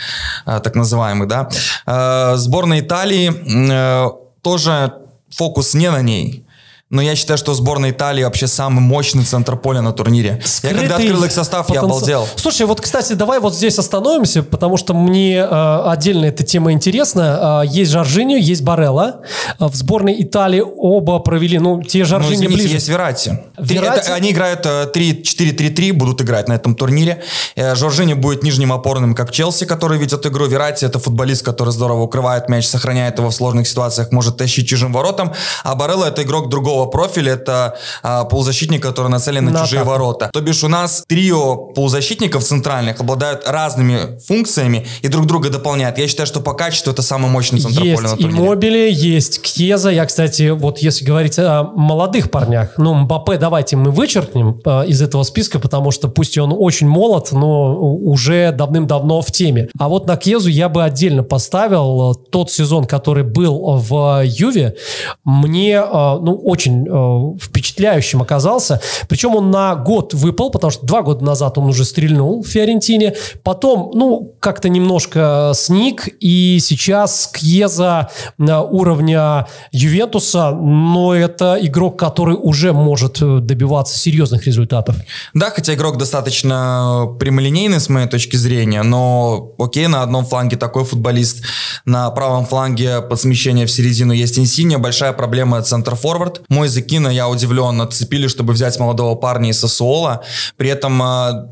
э, так называемых, да, э, сборная Италии э, тоже фокус не на ней. Но я считаю, что сборная Италии вообще самый мощный центр поля на турнире. Скрытый я когда открыл их состав, потенциал. я обалдел. Слушай, вот, кстати, давай вот здесь остановимся, потому что мне э, отдельно эта тема интересна. Э, есть Жоржиньо, есть Барелла. Э, в сборной Италии оба провели, ну, те Ну, Жоржиньо извините, ближе. есть Верати. Верати? это- они играют э, 3-4-3-3, будут играть на этом турнире. Э, Жоржини будет нижним опорным, как Челси, который ведет игру. Верати это футболист, который здорово укрывает мяч, сохраняет его в сложных ситуациях, может тащить чужим воротам. А Барелла это игрок другого профиля, это а, полузащитник, который нацелен на, На чужие атаку. ворота. То бишь у нас трио полузащитников центральных обладают разными функциями и друг друга дополняют. Я считаю, что по качеству это самый мощный центр поля на Есть турнире. Иммобили, есть Кьеза. Я, кстати, вот если говорить о молодых парнях, ну, Мбаппе давайте мы вычеркнем э, из этого списка, потому что пусть он очень молод, но уже давным-давно в теме. А вот на Кьезу я бы отдельно поставил э, тот сезон, который был в Юве, мне, э, ну, очень э, впечатляющим оказался. Причем он на год выпал, потому что два года назад он уже стрельнул в Фиорентине. Потом, ну, как-то немножко сник, и сейчас Кьеза на уровня Ювентуса, но это игрок, который уже может э, добиваться серьезных результатов. Да, хотя игрок достаточно прямолинейный с моей точки зрения, но окей, на одном фланге такой футболист, на правом фланге под смещение в середину есть Инсинья, большая проблема центр-форвард. Мой Закина, я удивлен, отцепили, чтобы взять молодого парня из Сосуола, при этом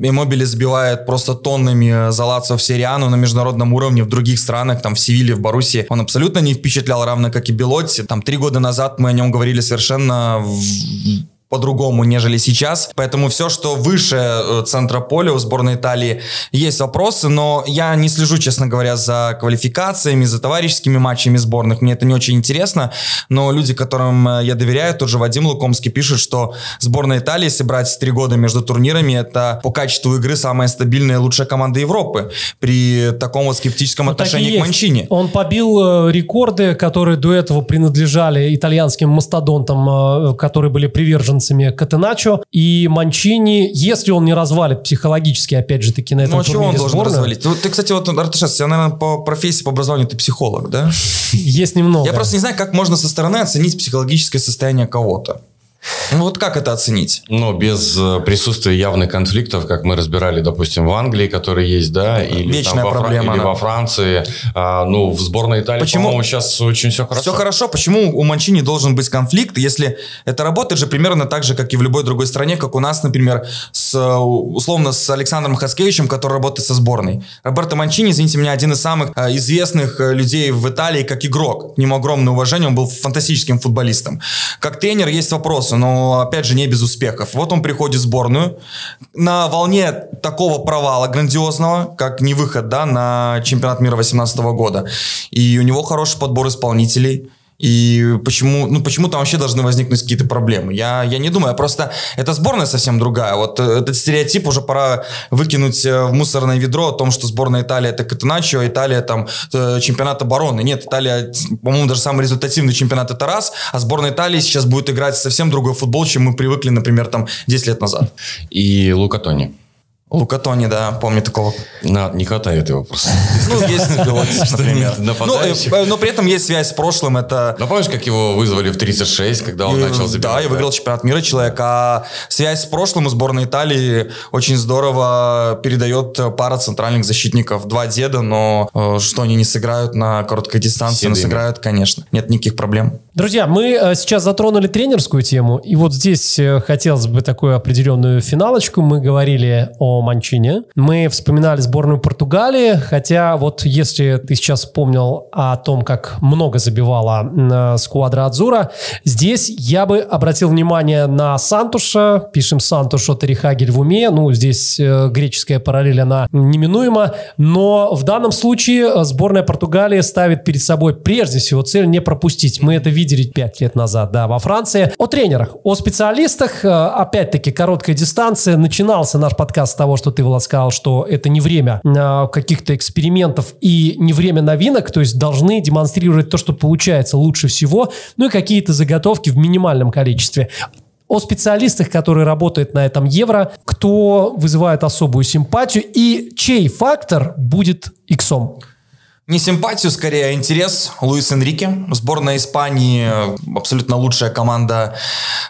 Эмобили сбивает просто тоннами за Лацио в Сериану на международном уровне в других странах, там в Севиле, в Боруссии. Он абсолютно не впечатлял, равно как и Белотти. Там три года назад мы о нем говорили совершенно в- по-другому, нежели сейчас. Поэтому все, что выше э, центра поля у сборной Италии, есть вопросы, но я не слежу, честно говоря, за квалификациями, за товарищескими матчами сборных. Мне это не очень интересно, но люди, которым э, я доверяю, тот же Вадим Лукомский пишет, что сборная Италии, если брать три года между турнирами, это по качеству игры самая стабильная и лучшая команда Европы при таком вот скептическом Ну, так и отношении к есть. Манчини. Он побил э, рекорды, которые до этого принадлежали итальянским мастодонтам, которые были приверженцами Катеначо. И Манчини, если он не развалит психологически, опять же таки, на этом Ну, а чего он должен сборную, развалить? Вот Ты, кстати, вот, Арташес, я, наверное, по профессии, по образованию ты психолог, да? есть немного. Я просто не знаю, как можно со стороны оценить психологическое состояние кого-то. Ну вот как это оценить? Но без э, присутствия явных конфликтов, как мы разбирали, допустим, в Англии, которые есть, да, или, Вечная там во, проблема, или она. во Франции. А, ну, в сборной Италии, Почему? по-моему, сейчас очень все хорошо. Все хорошо, почему у Манчини должен быть конфликт, если это работает же примерно так же, как и в любой другой стране, как у нас, например, с, условно с Александром Хаскевичем, который работает со сборной. Роберто Манчини, извините меня, один из самых э, известных э, людей в Италии как игрок. К нему огромное уважение, он был фантастическим футболистом. Как тренер есть вопросы, но опять же не без успехов. Вот он приходит в сборную на волне такого провала грандиозного, как не выход да, на чемпионат мира 2018 года. И у него хороший подбор исполнителей. И почему, ну, почему там вообще должны возникнуть какие-то проблемы? Я, я не думаю, просто эта сборная совсем другая. Вот э, этот стереотип уже пора выкинуть э, в мусорное ведро о том, что сборная Италии это Катеначо, а Италия там э, чемпионат обороны. Нет, Италия, по-моему, даже самый результативный чемпионат это раз, а сборная Италии сейчас будет играть совсем другой футбол, чем мы привыкли, например, там 10 лет назад. И Лука Тони. Лука Тони, да, помню такого. На- не хватает его просто. Ну, есть Белотис, например. Ну, Нападающих. э, но при этом есть связь с прошлым, это Ну, помнишь, как его вызвали в 36, когда он Э, начал забивать? Да, и выиграл чемпионат мира человек. А связь с прошлым у сборной Италии очень здорово передает э, пара центральных защитников. Два деда, но э, что они не сыграют на короткой дистанции, но сыграют, конечно. Нет никаких проблем. Друзья, мы э, сейчас затронули тренерскую тему, и вот здесь э, хотелось бы такую определенную финалочку. Мы говорили о Манчине, мы вспоминали сборную Португалии, хотя вот если ты сейчас вспомнил о том, как много забивала м, сквадра Адзура, здесь я бы обратил внимание на Сантуша, пишем Сантуш от Эрихагель в уме, ну здесь э, греческая параллель, она неминуема, но в данном случае э, сборная Португалии ставит перед собой прежде всего цель не пропустить. Мы это видели пять лет назад, да, во Франции. О тренерах, о специалистах, э, опять-таки короткая дистанция. Начинался наш подкаст с того, что ты, Влад, сказал, что это не время э, каких-то экспериментов и не время новинок, то есть должны демонстрировать то, что получается лучше всего, ну и какие-то заготовки в минимальном количестве о специалистах, которые работают на этом евро, кто вызывает особую симпатию и чей фактор будет иксом. Не симпатию, скорее, а интерес. Луис Энрике. Сборная Испании абсолютно лучшая команда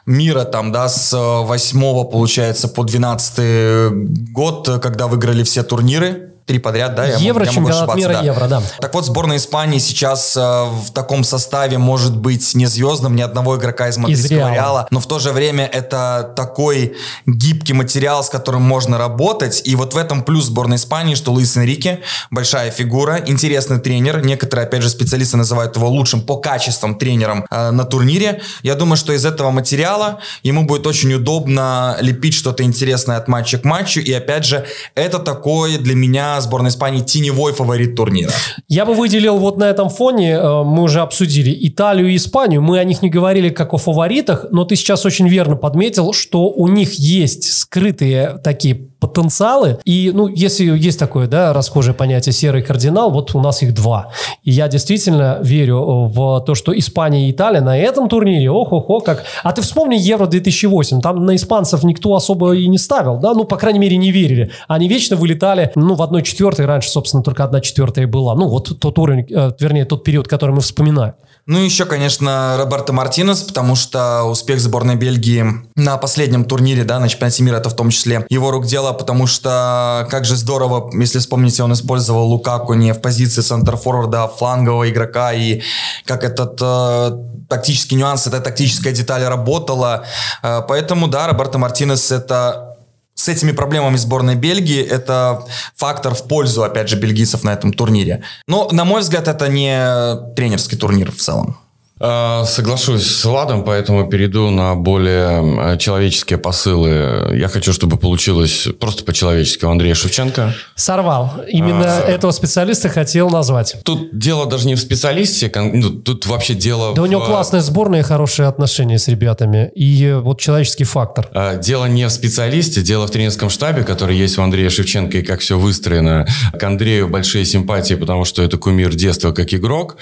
мира там, да, с 8 получается по 12 год, когда выиграли все турниры три подряд, да? Я евро, я чемпионат мира, да. евро, да. Так вот, сборная Испании сейчас э, в таком составе может быть не звездным, ни одного игрока из мадридского из Реала, но в то же время это такой гибкий материал, с которым можно работать, и вот в этом плюс сборной Испании, что Луис Энрике, большая фигура, интересный тренер, некоторые, опять же, специалисты называют его лучшим по качествам тренером э, на турнире. Я думаю, что из этого материала ему будет очень удобно лепить что-то интересное от матча к матчу, и опять же, это такое для меня сборная Испании теневой фаворит турнира. Я бы выделил вот на этом фоне, э, мы уже обсудили Италию и Испанию, мы о них не говорили как о фаворитах, но ты сейчас очень верно подметил, что у них есть скрытые такие потенциалы. И, ну, если есть такое, да, расхожее понятие серый кардинал, вот у нас их два. И я действительно верю в то, что Испания и Италия на этом турнире, ох-охо, как... А ты вспомни Евро-2008, там на испанцев никто особо и не ставил, да, ну, по крайней мере, не верили. Они вечно вылетали, ну, в одной четвертой, раньше, собственно, только одна четвертая была. Ну, вот тот уровень, э, вернее, тот период, который мы вспоминаем. Ну, еще, конечно, Роберто Мартинес, потому что успех сборной Бельгии на последнем турнире, да, на чемпионате мира, это в том числе его рук дело, потому что как же здорово, если вспомните, он использовал Лукаку не в позиции центр-форварда, а флангового игрока, и как этот э, тактический нюанс, эта тактическая деталь работала. Э, поэтому, да, Роберто Мартинес это с этими проблемами сборной Бельгии это фактор в пользу, опять же, бельгийцев на этом турнире. Но, на мой взгляд, это не тренерский турнир в целом. А, соглашусь с Владом, поэтому перейду на более человеческие посылы. Я хочу, чтобы получилось просто по-человечески у Андрея Шевченко. Сорвал. Именно а, этого специалиста хотел назвать. Тут дело даже не в специалисте, ну, тут вообще дело Да в... у него классная сборная и хорошие отношения с ребятами. И вот человеческий фактор. А, дело не в специалисте, дело в тренерском штабе, который есть у Андрея Шевченко, и как все выстроено. К Андрею большие симпатии, потому что это кумир детства как игрок,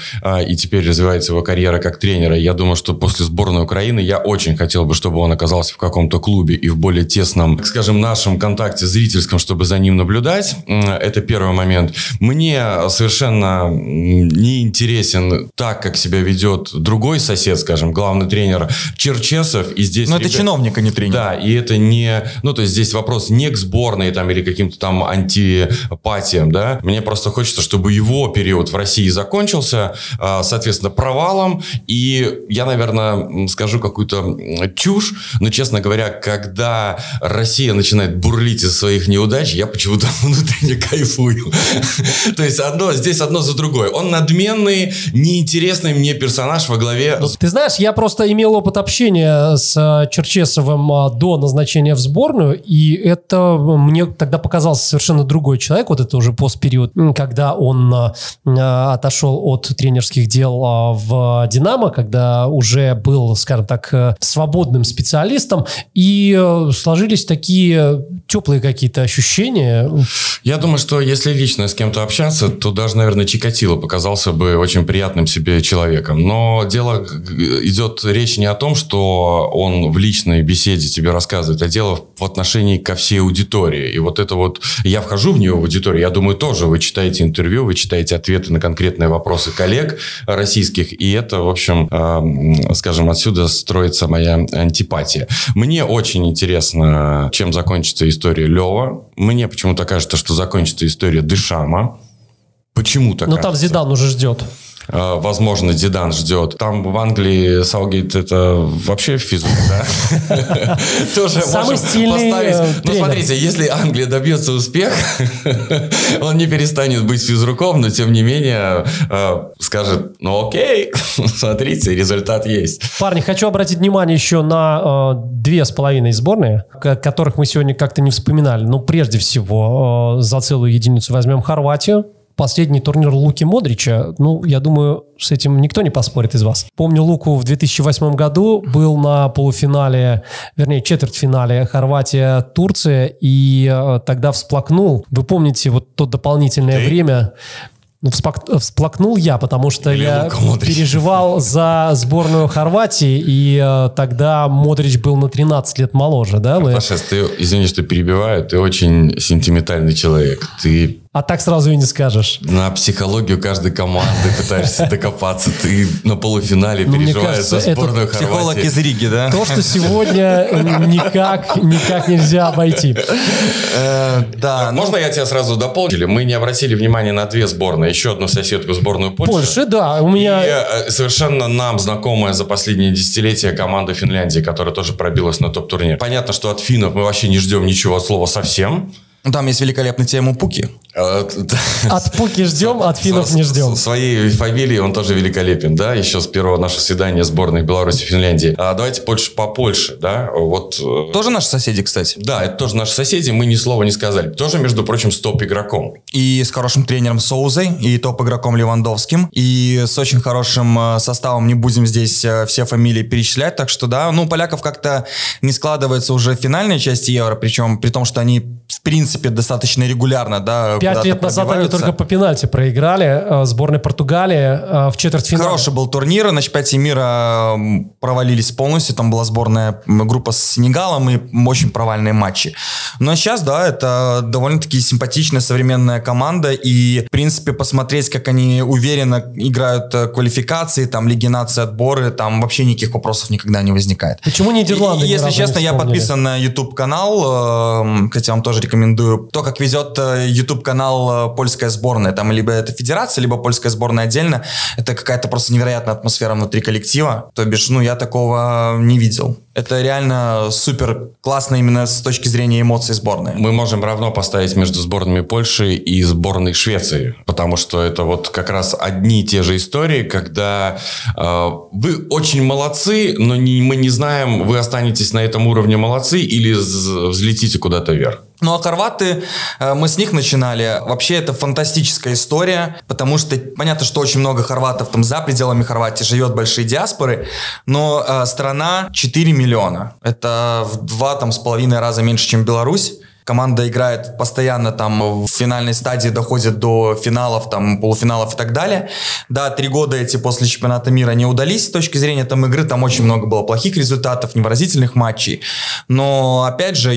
и теперь развивается его карьера как тренера. Я думаю, что после сборной Украины я очень хотел бы, чтобы он оказался в каком-то клубе и в более тесном, так скажем, нашем контакте зрительском, чтобы за ним наблюдать. Это первый момент. Мне совершенно не интересен так, как себя ведет другой сосед, скажем, главный тренер Черчесов. И здесь Но ребят... это чиновник, а не тренер. Да, и это не... Ну, то есть здесь вопрос не к сборной там, или каким-то там антипатиям, да. Мне просто хочется, чтобы его период в России закончился, а, соответственно, провалом, и я, наверное, скажу какую-то чушь, но, честно говоря, когда Россия начинает бурлить из своих неудач, я почему-то внутренне кайфую. То есть одно, здесь одно за другое. Он надменный, неинтересный мне персонаж во главе... Ну, ты знаешь, я просто имел опыт общения с э, Черчесовым э, до назначения в сборную, и это мне тогда показался совершенно другой человек, вот это уже постпериод, когда он э, отошел от тренерских дел в «Динамо», Динамо, когда уже был, скажем так, э, свободным специалистом, и э, сложились такие теплые какие-то ощущения. Я думаю, что если лично с кем-то общаться, то даже, наверное, Чикатило показался бы очень приятным себе человеком. Но дело идет речь не о том, что он в личной беседе тебе рассказывает, а дело в отношении ко всей аудитории. И вот это вот, я вхожу в нее, в аудиторию, я думаю, тоже вы читаете интервью, вы читаете ответы на конкретные вопросы коллег российских, и это, в общем, э, скажем, отсюда строится моя антипатия. Мне очень интересно, чем закончится история Лева. Мне почему-то кажется, что закончится история Дышама. Почему-то Но там Зидан уже ждет. А, возможно, Дидан ждет. Там в Англии Саугейт это вообще физрук, да? Тоже Самый стильный поставить. Э, ну, смотрите, если Англия добьется успеха, он не перестанет быть физруком, но тем не менее э, скажет, ну окей, смотрите, результат есть. Парни, хочу обратить внимание еще на э, две с половиной сборные, которых мы сегодня как-то не вспоминали. Ну, прежде всего, за целую единицу возьмем Хорватию последний турнир Луки Модрича, ну, я думаю, с этим никто не поспорит из вас. Помню, Луку в 2008 году был на полуфинале, вернее, четвертьфинале Хорватия-Турция, и э, тогда всплакнул. Вы помните вот то дополнительное время, Ну, Всплакнул я, потому что Или я переживал за сборную Хорватии, и э, тогда Модрич был на 13 лет моложе, да? вы? Саша, ты, извини, что перебиваю, ты очень сентиментальный человек. Ты А так сразу и не скажешь. на психологию каждой команды пытаешься докопаться. Ты на полуфинале Ну, переживаешь за сборную Психолог Хорватии. из Риги, да? То, что сегодня никак, никак нельзя обойти. Э, Да, ну, Можно я тебя сразу дополню? Мы не обратили внимания на две сборные. Еще одну соседку, сборную Польши. Польша, да, у меня... э, совершенно нам знакомая за последние десятилетия команда Финляндии, которая тоже пробилась на топ-турнир. Понятно, что от финнов мы вообще не ждем ничего от слова совсем. Там есть великолепный тему Пуки. Да. От Пуки ждем, от финнов не ждем. Своей фамилией он тоже великолепен, да, еще с первого нашего свидания сборных Беларуси и Финляндии. А давайте Польша по Польше, да, вот... э, Тоже наши соседи, кстати. Да, это тоже наши соседи, мы ни слова не сказали. Тоже, между прочим, с топ-игроком. И с хорошим тренером Соузой, и топ-игроком Левандовским, и с очень хорошим э, составом. Не будем здесь э, все фамилии перечислять. Так что да, ну, поляков как-то не складывается уже финальная часть Евро, причем при том, что они в принципе достаточно регулярно, да, Пять лет назад они только по пенальти проиграли э, сборной Португалии э, в четвертьфинале. Хороший был турнир, на чемпионате мира провалились полностью, там была сборная группа с Сенегалом и очень провальные матчи. Но сейчас, да, это довольно-таки симпатичная современная команда, и, в принципе, посмотреть, как они уверенно играют э, квалификации, там, лиги нации, отборы, там вообще никаких вопросов никогда не возникает. Почему Нидерланды И, если честно, я подписан на YouTube канал, э, кстати, вам тоже рекомендую. То, как везет э, YouTube канал э, польская сборная, там либо это федерация, либо польская сборная отдельно, это какая-то просто невероятная атмосфера внутри коллектива. То бишь, ну, я такого не видел. Это реально супер классно именно с точки зрения эмоций сборной. Мы можем равно поставить между сборными Польши и сборной Швеции, потому что это вот как раз одни и те же истории, когда э, вы очень молодцы, но не, мы не знаем, вы останетесь на этом уровне молодцы или взлетите куда-то вверх. Ну а хорваты, э, мы с них начинали. Вообще это фантастическая история, потому что понятно, что очень много хорватов там за пределами Хорватии живет большие диаспоры, но э, страна 4 миллиона. Это в два там с половиной раза меньше, чем Беларусь. Команда играет постоянно там в финальной стадии, доходит до финалов, там полуфиналов и так далее. Да, три года эти после чемпионата мира не удались с точки зрения там игры, там очень много было плохих результатов, невыразительных матчей. Но опять же,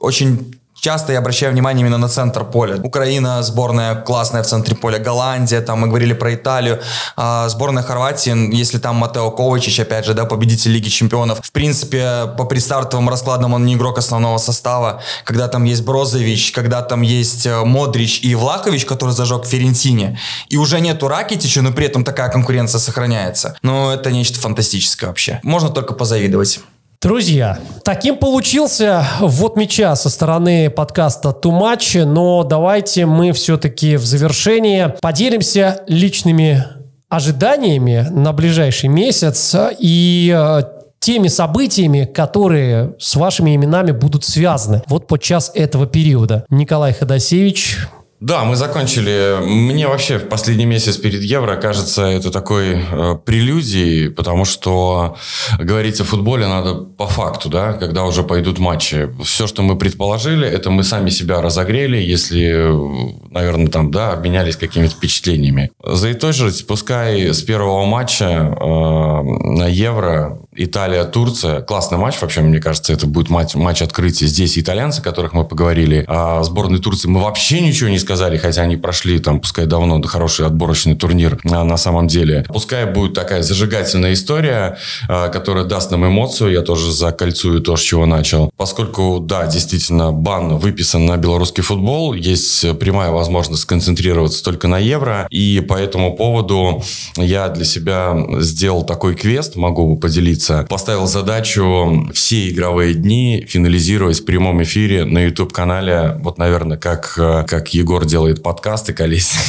очень часто я обращаю внимание именно на центр поля. Украина сборная классная в центре поля, Голландия, там мы говорили про Италию, а сборная Хорватии, если там Матео Ковачич, опять же, да, победитель Лиги Чемпионов, в принципе, по предстартовым раскладам он не игрок основного состава, когда там есть Брозович, когда там есть э, Модрич и Влахович, который зажег Ферентине, и уже нету Ракитича, но при этом такая конкуренция сохраняется. Ну, это нечто фантастическое вообще. Можно только позавидовать. Друзья, таким получился вот мяча со стороны подкаста Too Much, но давайте мы все-таки в завершение поделимся личными ожиданиями на ближайший месяц и э, теми событиями, которые с вашими именами будут связаны вот под час этого периода. Николай Ходосевич, Да, мы закончили. Мне вообще в последний месяц перед Евро кажется это такой э, прелюдией, потому что говорить о футболе надо по факту, да, когда уже пойдут матчи. Все, что мы предположили, это мы сами себя разогрели, если, э, наверное, там, да, обменялись какими-то впечатлениями. Заитожить, пускай с первого матча э, на Евро Италия-Турция. Классный матч, вообще, мне кажется, это будет матч, матч открытия. Здесь итальянцы, о которых мы поговорили. А сборной Турции мы вообще ничего не сказали, хотя они прошли, там, пускай давно, хороший отборочный турнир а, на самом деле. Пускай будет такая зажигательная история, а, которая даст нам эмоцию. Я тоже закольцую то, с чего начал. Поскольку, да, действительно, бан выписан на белорусский футбол, есть прямая возможность сконцентрироваться только на евро. И по этому поводу я для себя сделал такой квест, могу поделиться. Поставил задачу все игровые дни финализировать в прямом эфире на YouTube-канале. Вот, наверное, как, э, как Егор делает подкасты колесник.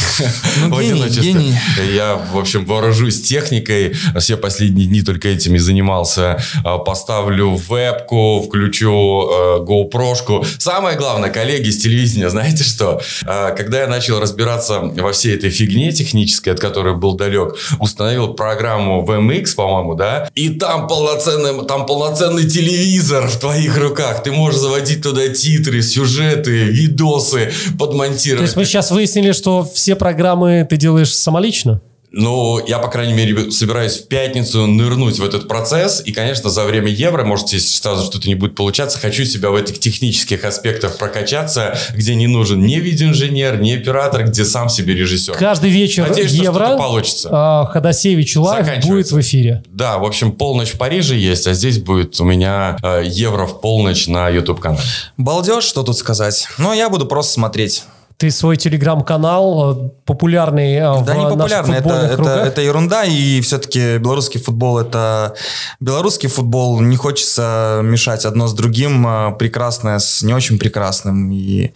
Ну, гений, гений. Я, в общем, вооружусь техникой. Все последние дни только этими занимался. А, Поставлю вебку, включу э, GoPro-шку. Самое главное, коллеги с телевидения, знаете что? А, Когда я начал разбираться во всей этой фигне технической, от которой был далек, установил программу VMX, по-моему, да, и там там полноценный, там полноценный телевизор в твоих руках. Ты можешь заводить туда титры, сюжеты, видосы, подмонтировать. То есть мы сейчас выяснили, что все программы ты делаешь самолично? Ну, я, по крайней мере, собираюсь в пятницу нырнуть в этот процесс. И, конечно, за время евро, может, если сразу что-то не будет получаться, хочу себя в этих технических аспектах прокачаться, где не нужен ни видеоинженер, ни оператор, где сам себе режиссер. Каждый вечер Надеюсь, что евро что-то получится. а, Ходосевич live будет в эфире. Да, в общем, полночь в Париже есть, а здесь будет у меня э, евро в полночь на YouTube-канале. Балдеж, что тут сказать? Ну, я буду просто смотреть. Ты свой телеграм-канал, э, популярный э, в Да не наших популярно, это, это, это ерунда, и все-таки белорусский футбол это белорусский футбол, не хочется мешать одно с другим, а, прекрасное с не очень прекрасным, и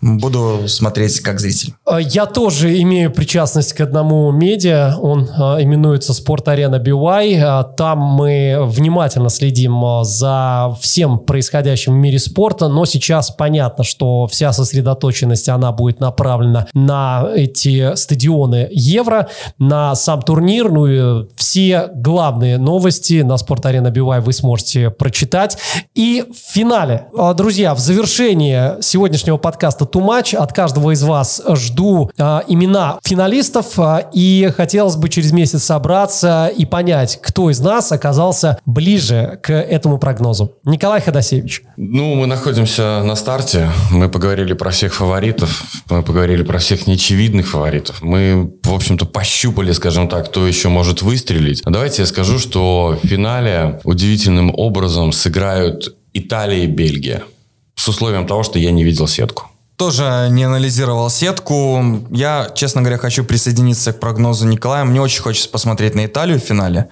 буду смотреть как зритель. Э, Я тоже имею причастность к одному медиа, он именуется Спорт-арена BY. Там мы внимательно следим за всем происходящим в мире спорта, но сейчас понятно, что вся сосредоточенность, она будет направлена на эти стадионы Евро, на сам турнир, ну и все главные новости на Спорт-арена BY вы сможете прочитать. И в финале, э, друзья, в завершении сегодняшнего подкаста «Too Much» от каждого из вас жду э, имена финалистов, э, и хотелось бы через месяц собраться и понять, кто из нас оказался ближе к этому прогнозу. Николай Ходосевич. Ну, мы находимся на старте. Мы поговорили про всех фаворитов. Мы поговорили про всех неочевидных фаворитов. Мы, в общем-то, пощупали, скажем так, кто еще может выстрелить. А Давайте я скажу, что в финале удивительным образом сыграют Италия и Бельгия. С условием того, что я не видел сетку. Тоже не анализировал сетку. Я, честно говоря, хочу присоединиться к прогнозу Николая. Мне очень хочется посмотреть на Италию в финале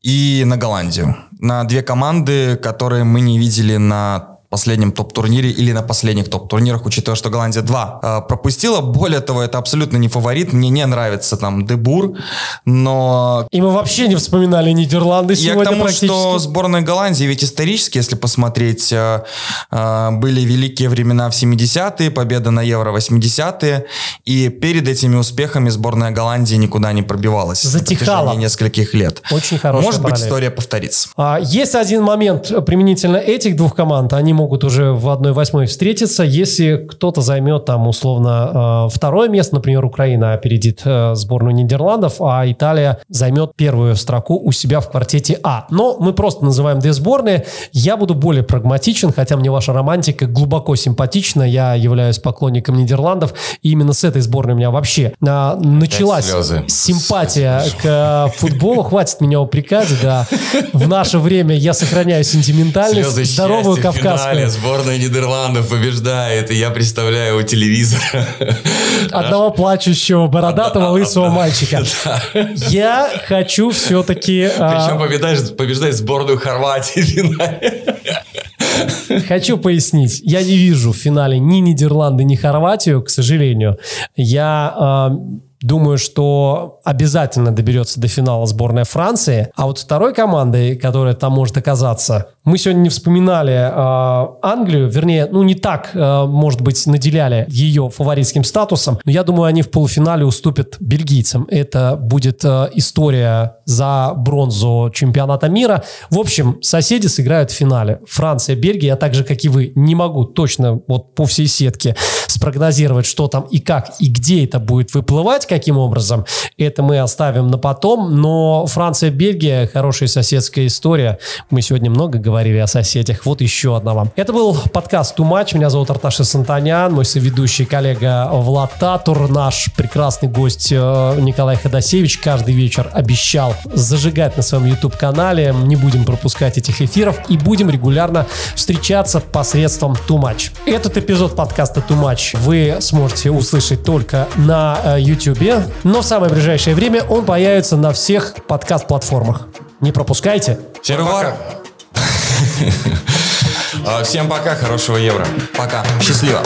и на Голландию. На две команды, которые мы не видели на последнем топ-турнире или на последних топ-турнирах, учитывая, что Голландия 2 э, пропустила. Более того, это абсолютно не фаворит. Мне не нравится там Дебур, но И мы вообще не вспоминали Нидерланды я сегодня к тому, что сборная Голландии, ведь исторически, если посмотреть, э, э, были великие времена в 70-е, победа на Евро 80-е, и перед этими успехами сборная Голландии никуда не пробивалась. Затихала. На нескольких лет. Очень хорошая Может быть, параллель. история повторится. А, Есть один момент применительно этих двух команд. Они могут уже в 1-8 встретиться. Если кто-то займет там условно э, второе место, например, Украина опередит э, сборную Нидерландов, а Италия займет первую строку у себя в квартете А. Но мы просто называем две сборные. Я буду более прагматичен, хотя мне ваша романтика глубоко симпатична. Я являюсь поклонником Нидерландов. И именно с этой сборной у меня вообще а, началась симпатия к э, футболу. Хватит меня упрекать, да. В наше время я сохраняю сентиментальность, Слезы здоровую в финале. Сборная Нидерландов побеждает, и я представляю у телевизора. Одного плачущего, бородатого, лысого мальчика. Я хочу все-таки... Причем побеждает, побеждает сборную Хорватии в финале. Хочу пояснить. Я не вижу в финале ни Нидерланды, ни Хорватию, к сожалению. Я э, думаю, что обязательно доберется до финала сборная Франции. А вот второй командой, которая там может оказаться, мы сегодня не вспоминали э, Англию, вернее, ну не так, э, может быть, наделяли ее фаворитским статусом, но я думаю, они в полуфинале уступят бельгийцам. Это будет э, история за бронзу чемпионата мира. В общем, соседи сыграют в финале. Франция, Бельгия, я так же, как и вы, не могу точно вот по всей сетке спрогнозировать, что там и как, и где это будет выплывать, каким образом. Это мы оставим на потом. Но Франция, Бельгия, хорошая соседская история. Мы сегодня много говорили о соседях. Вот еще одна вам. Это был подкаст «Too Much». Меня зовут Арташи Сантанян, мой соведущий коллега Влад Татур, наш прекрасный гость э, Николай Ходосевич каждый вечер обещал зажигать на своем YouTube-канале. Не будем пропускать этих эфиров и будем регулярно встречаться посредством Much. Этот эпизод подкаста Much вы сможете услышать только на э, YouTube, но в самое ближайшее время он появится на всех подкаст-платформах. Не пропускайте. Пока. А, Всем пока, хорошего евро. Пока. Счастливо.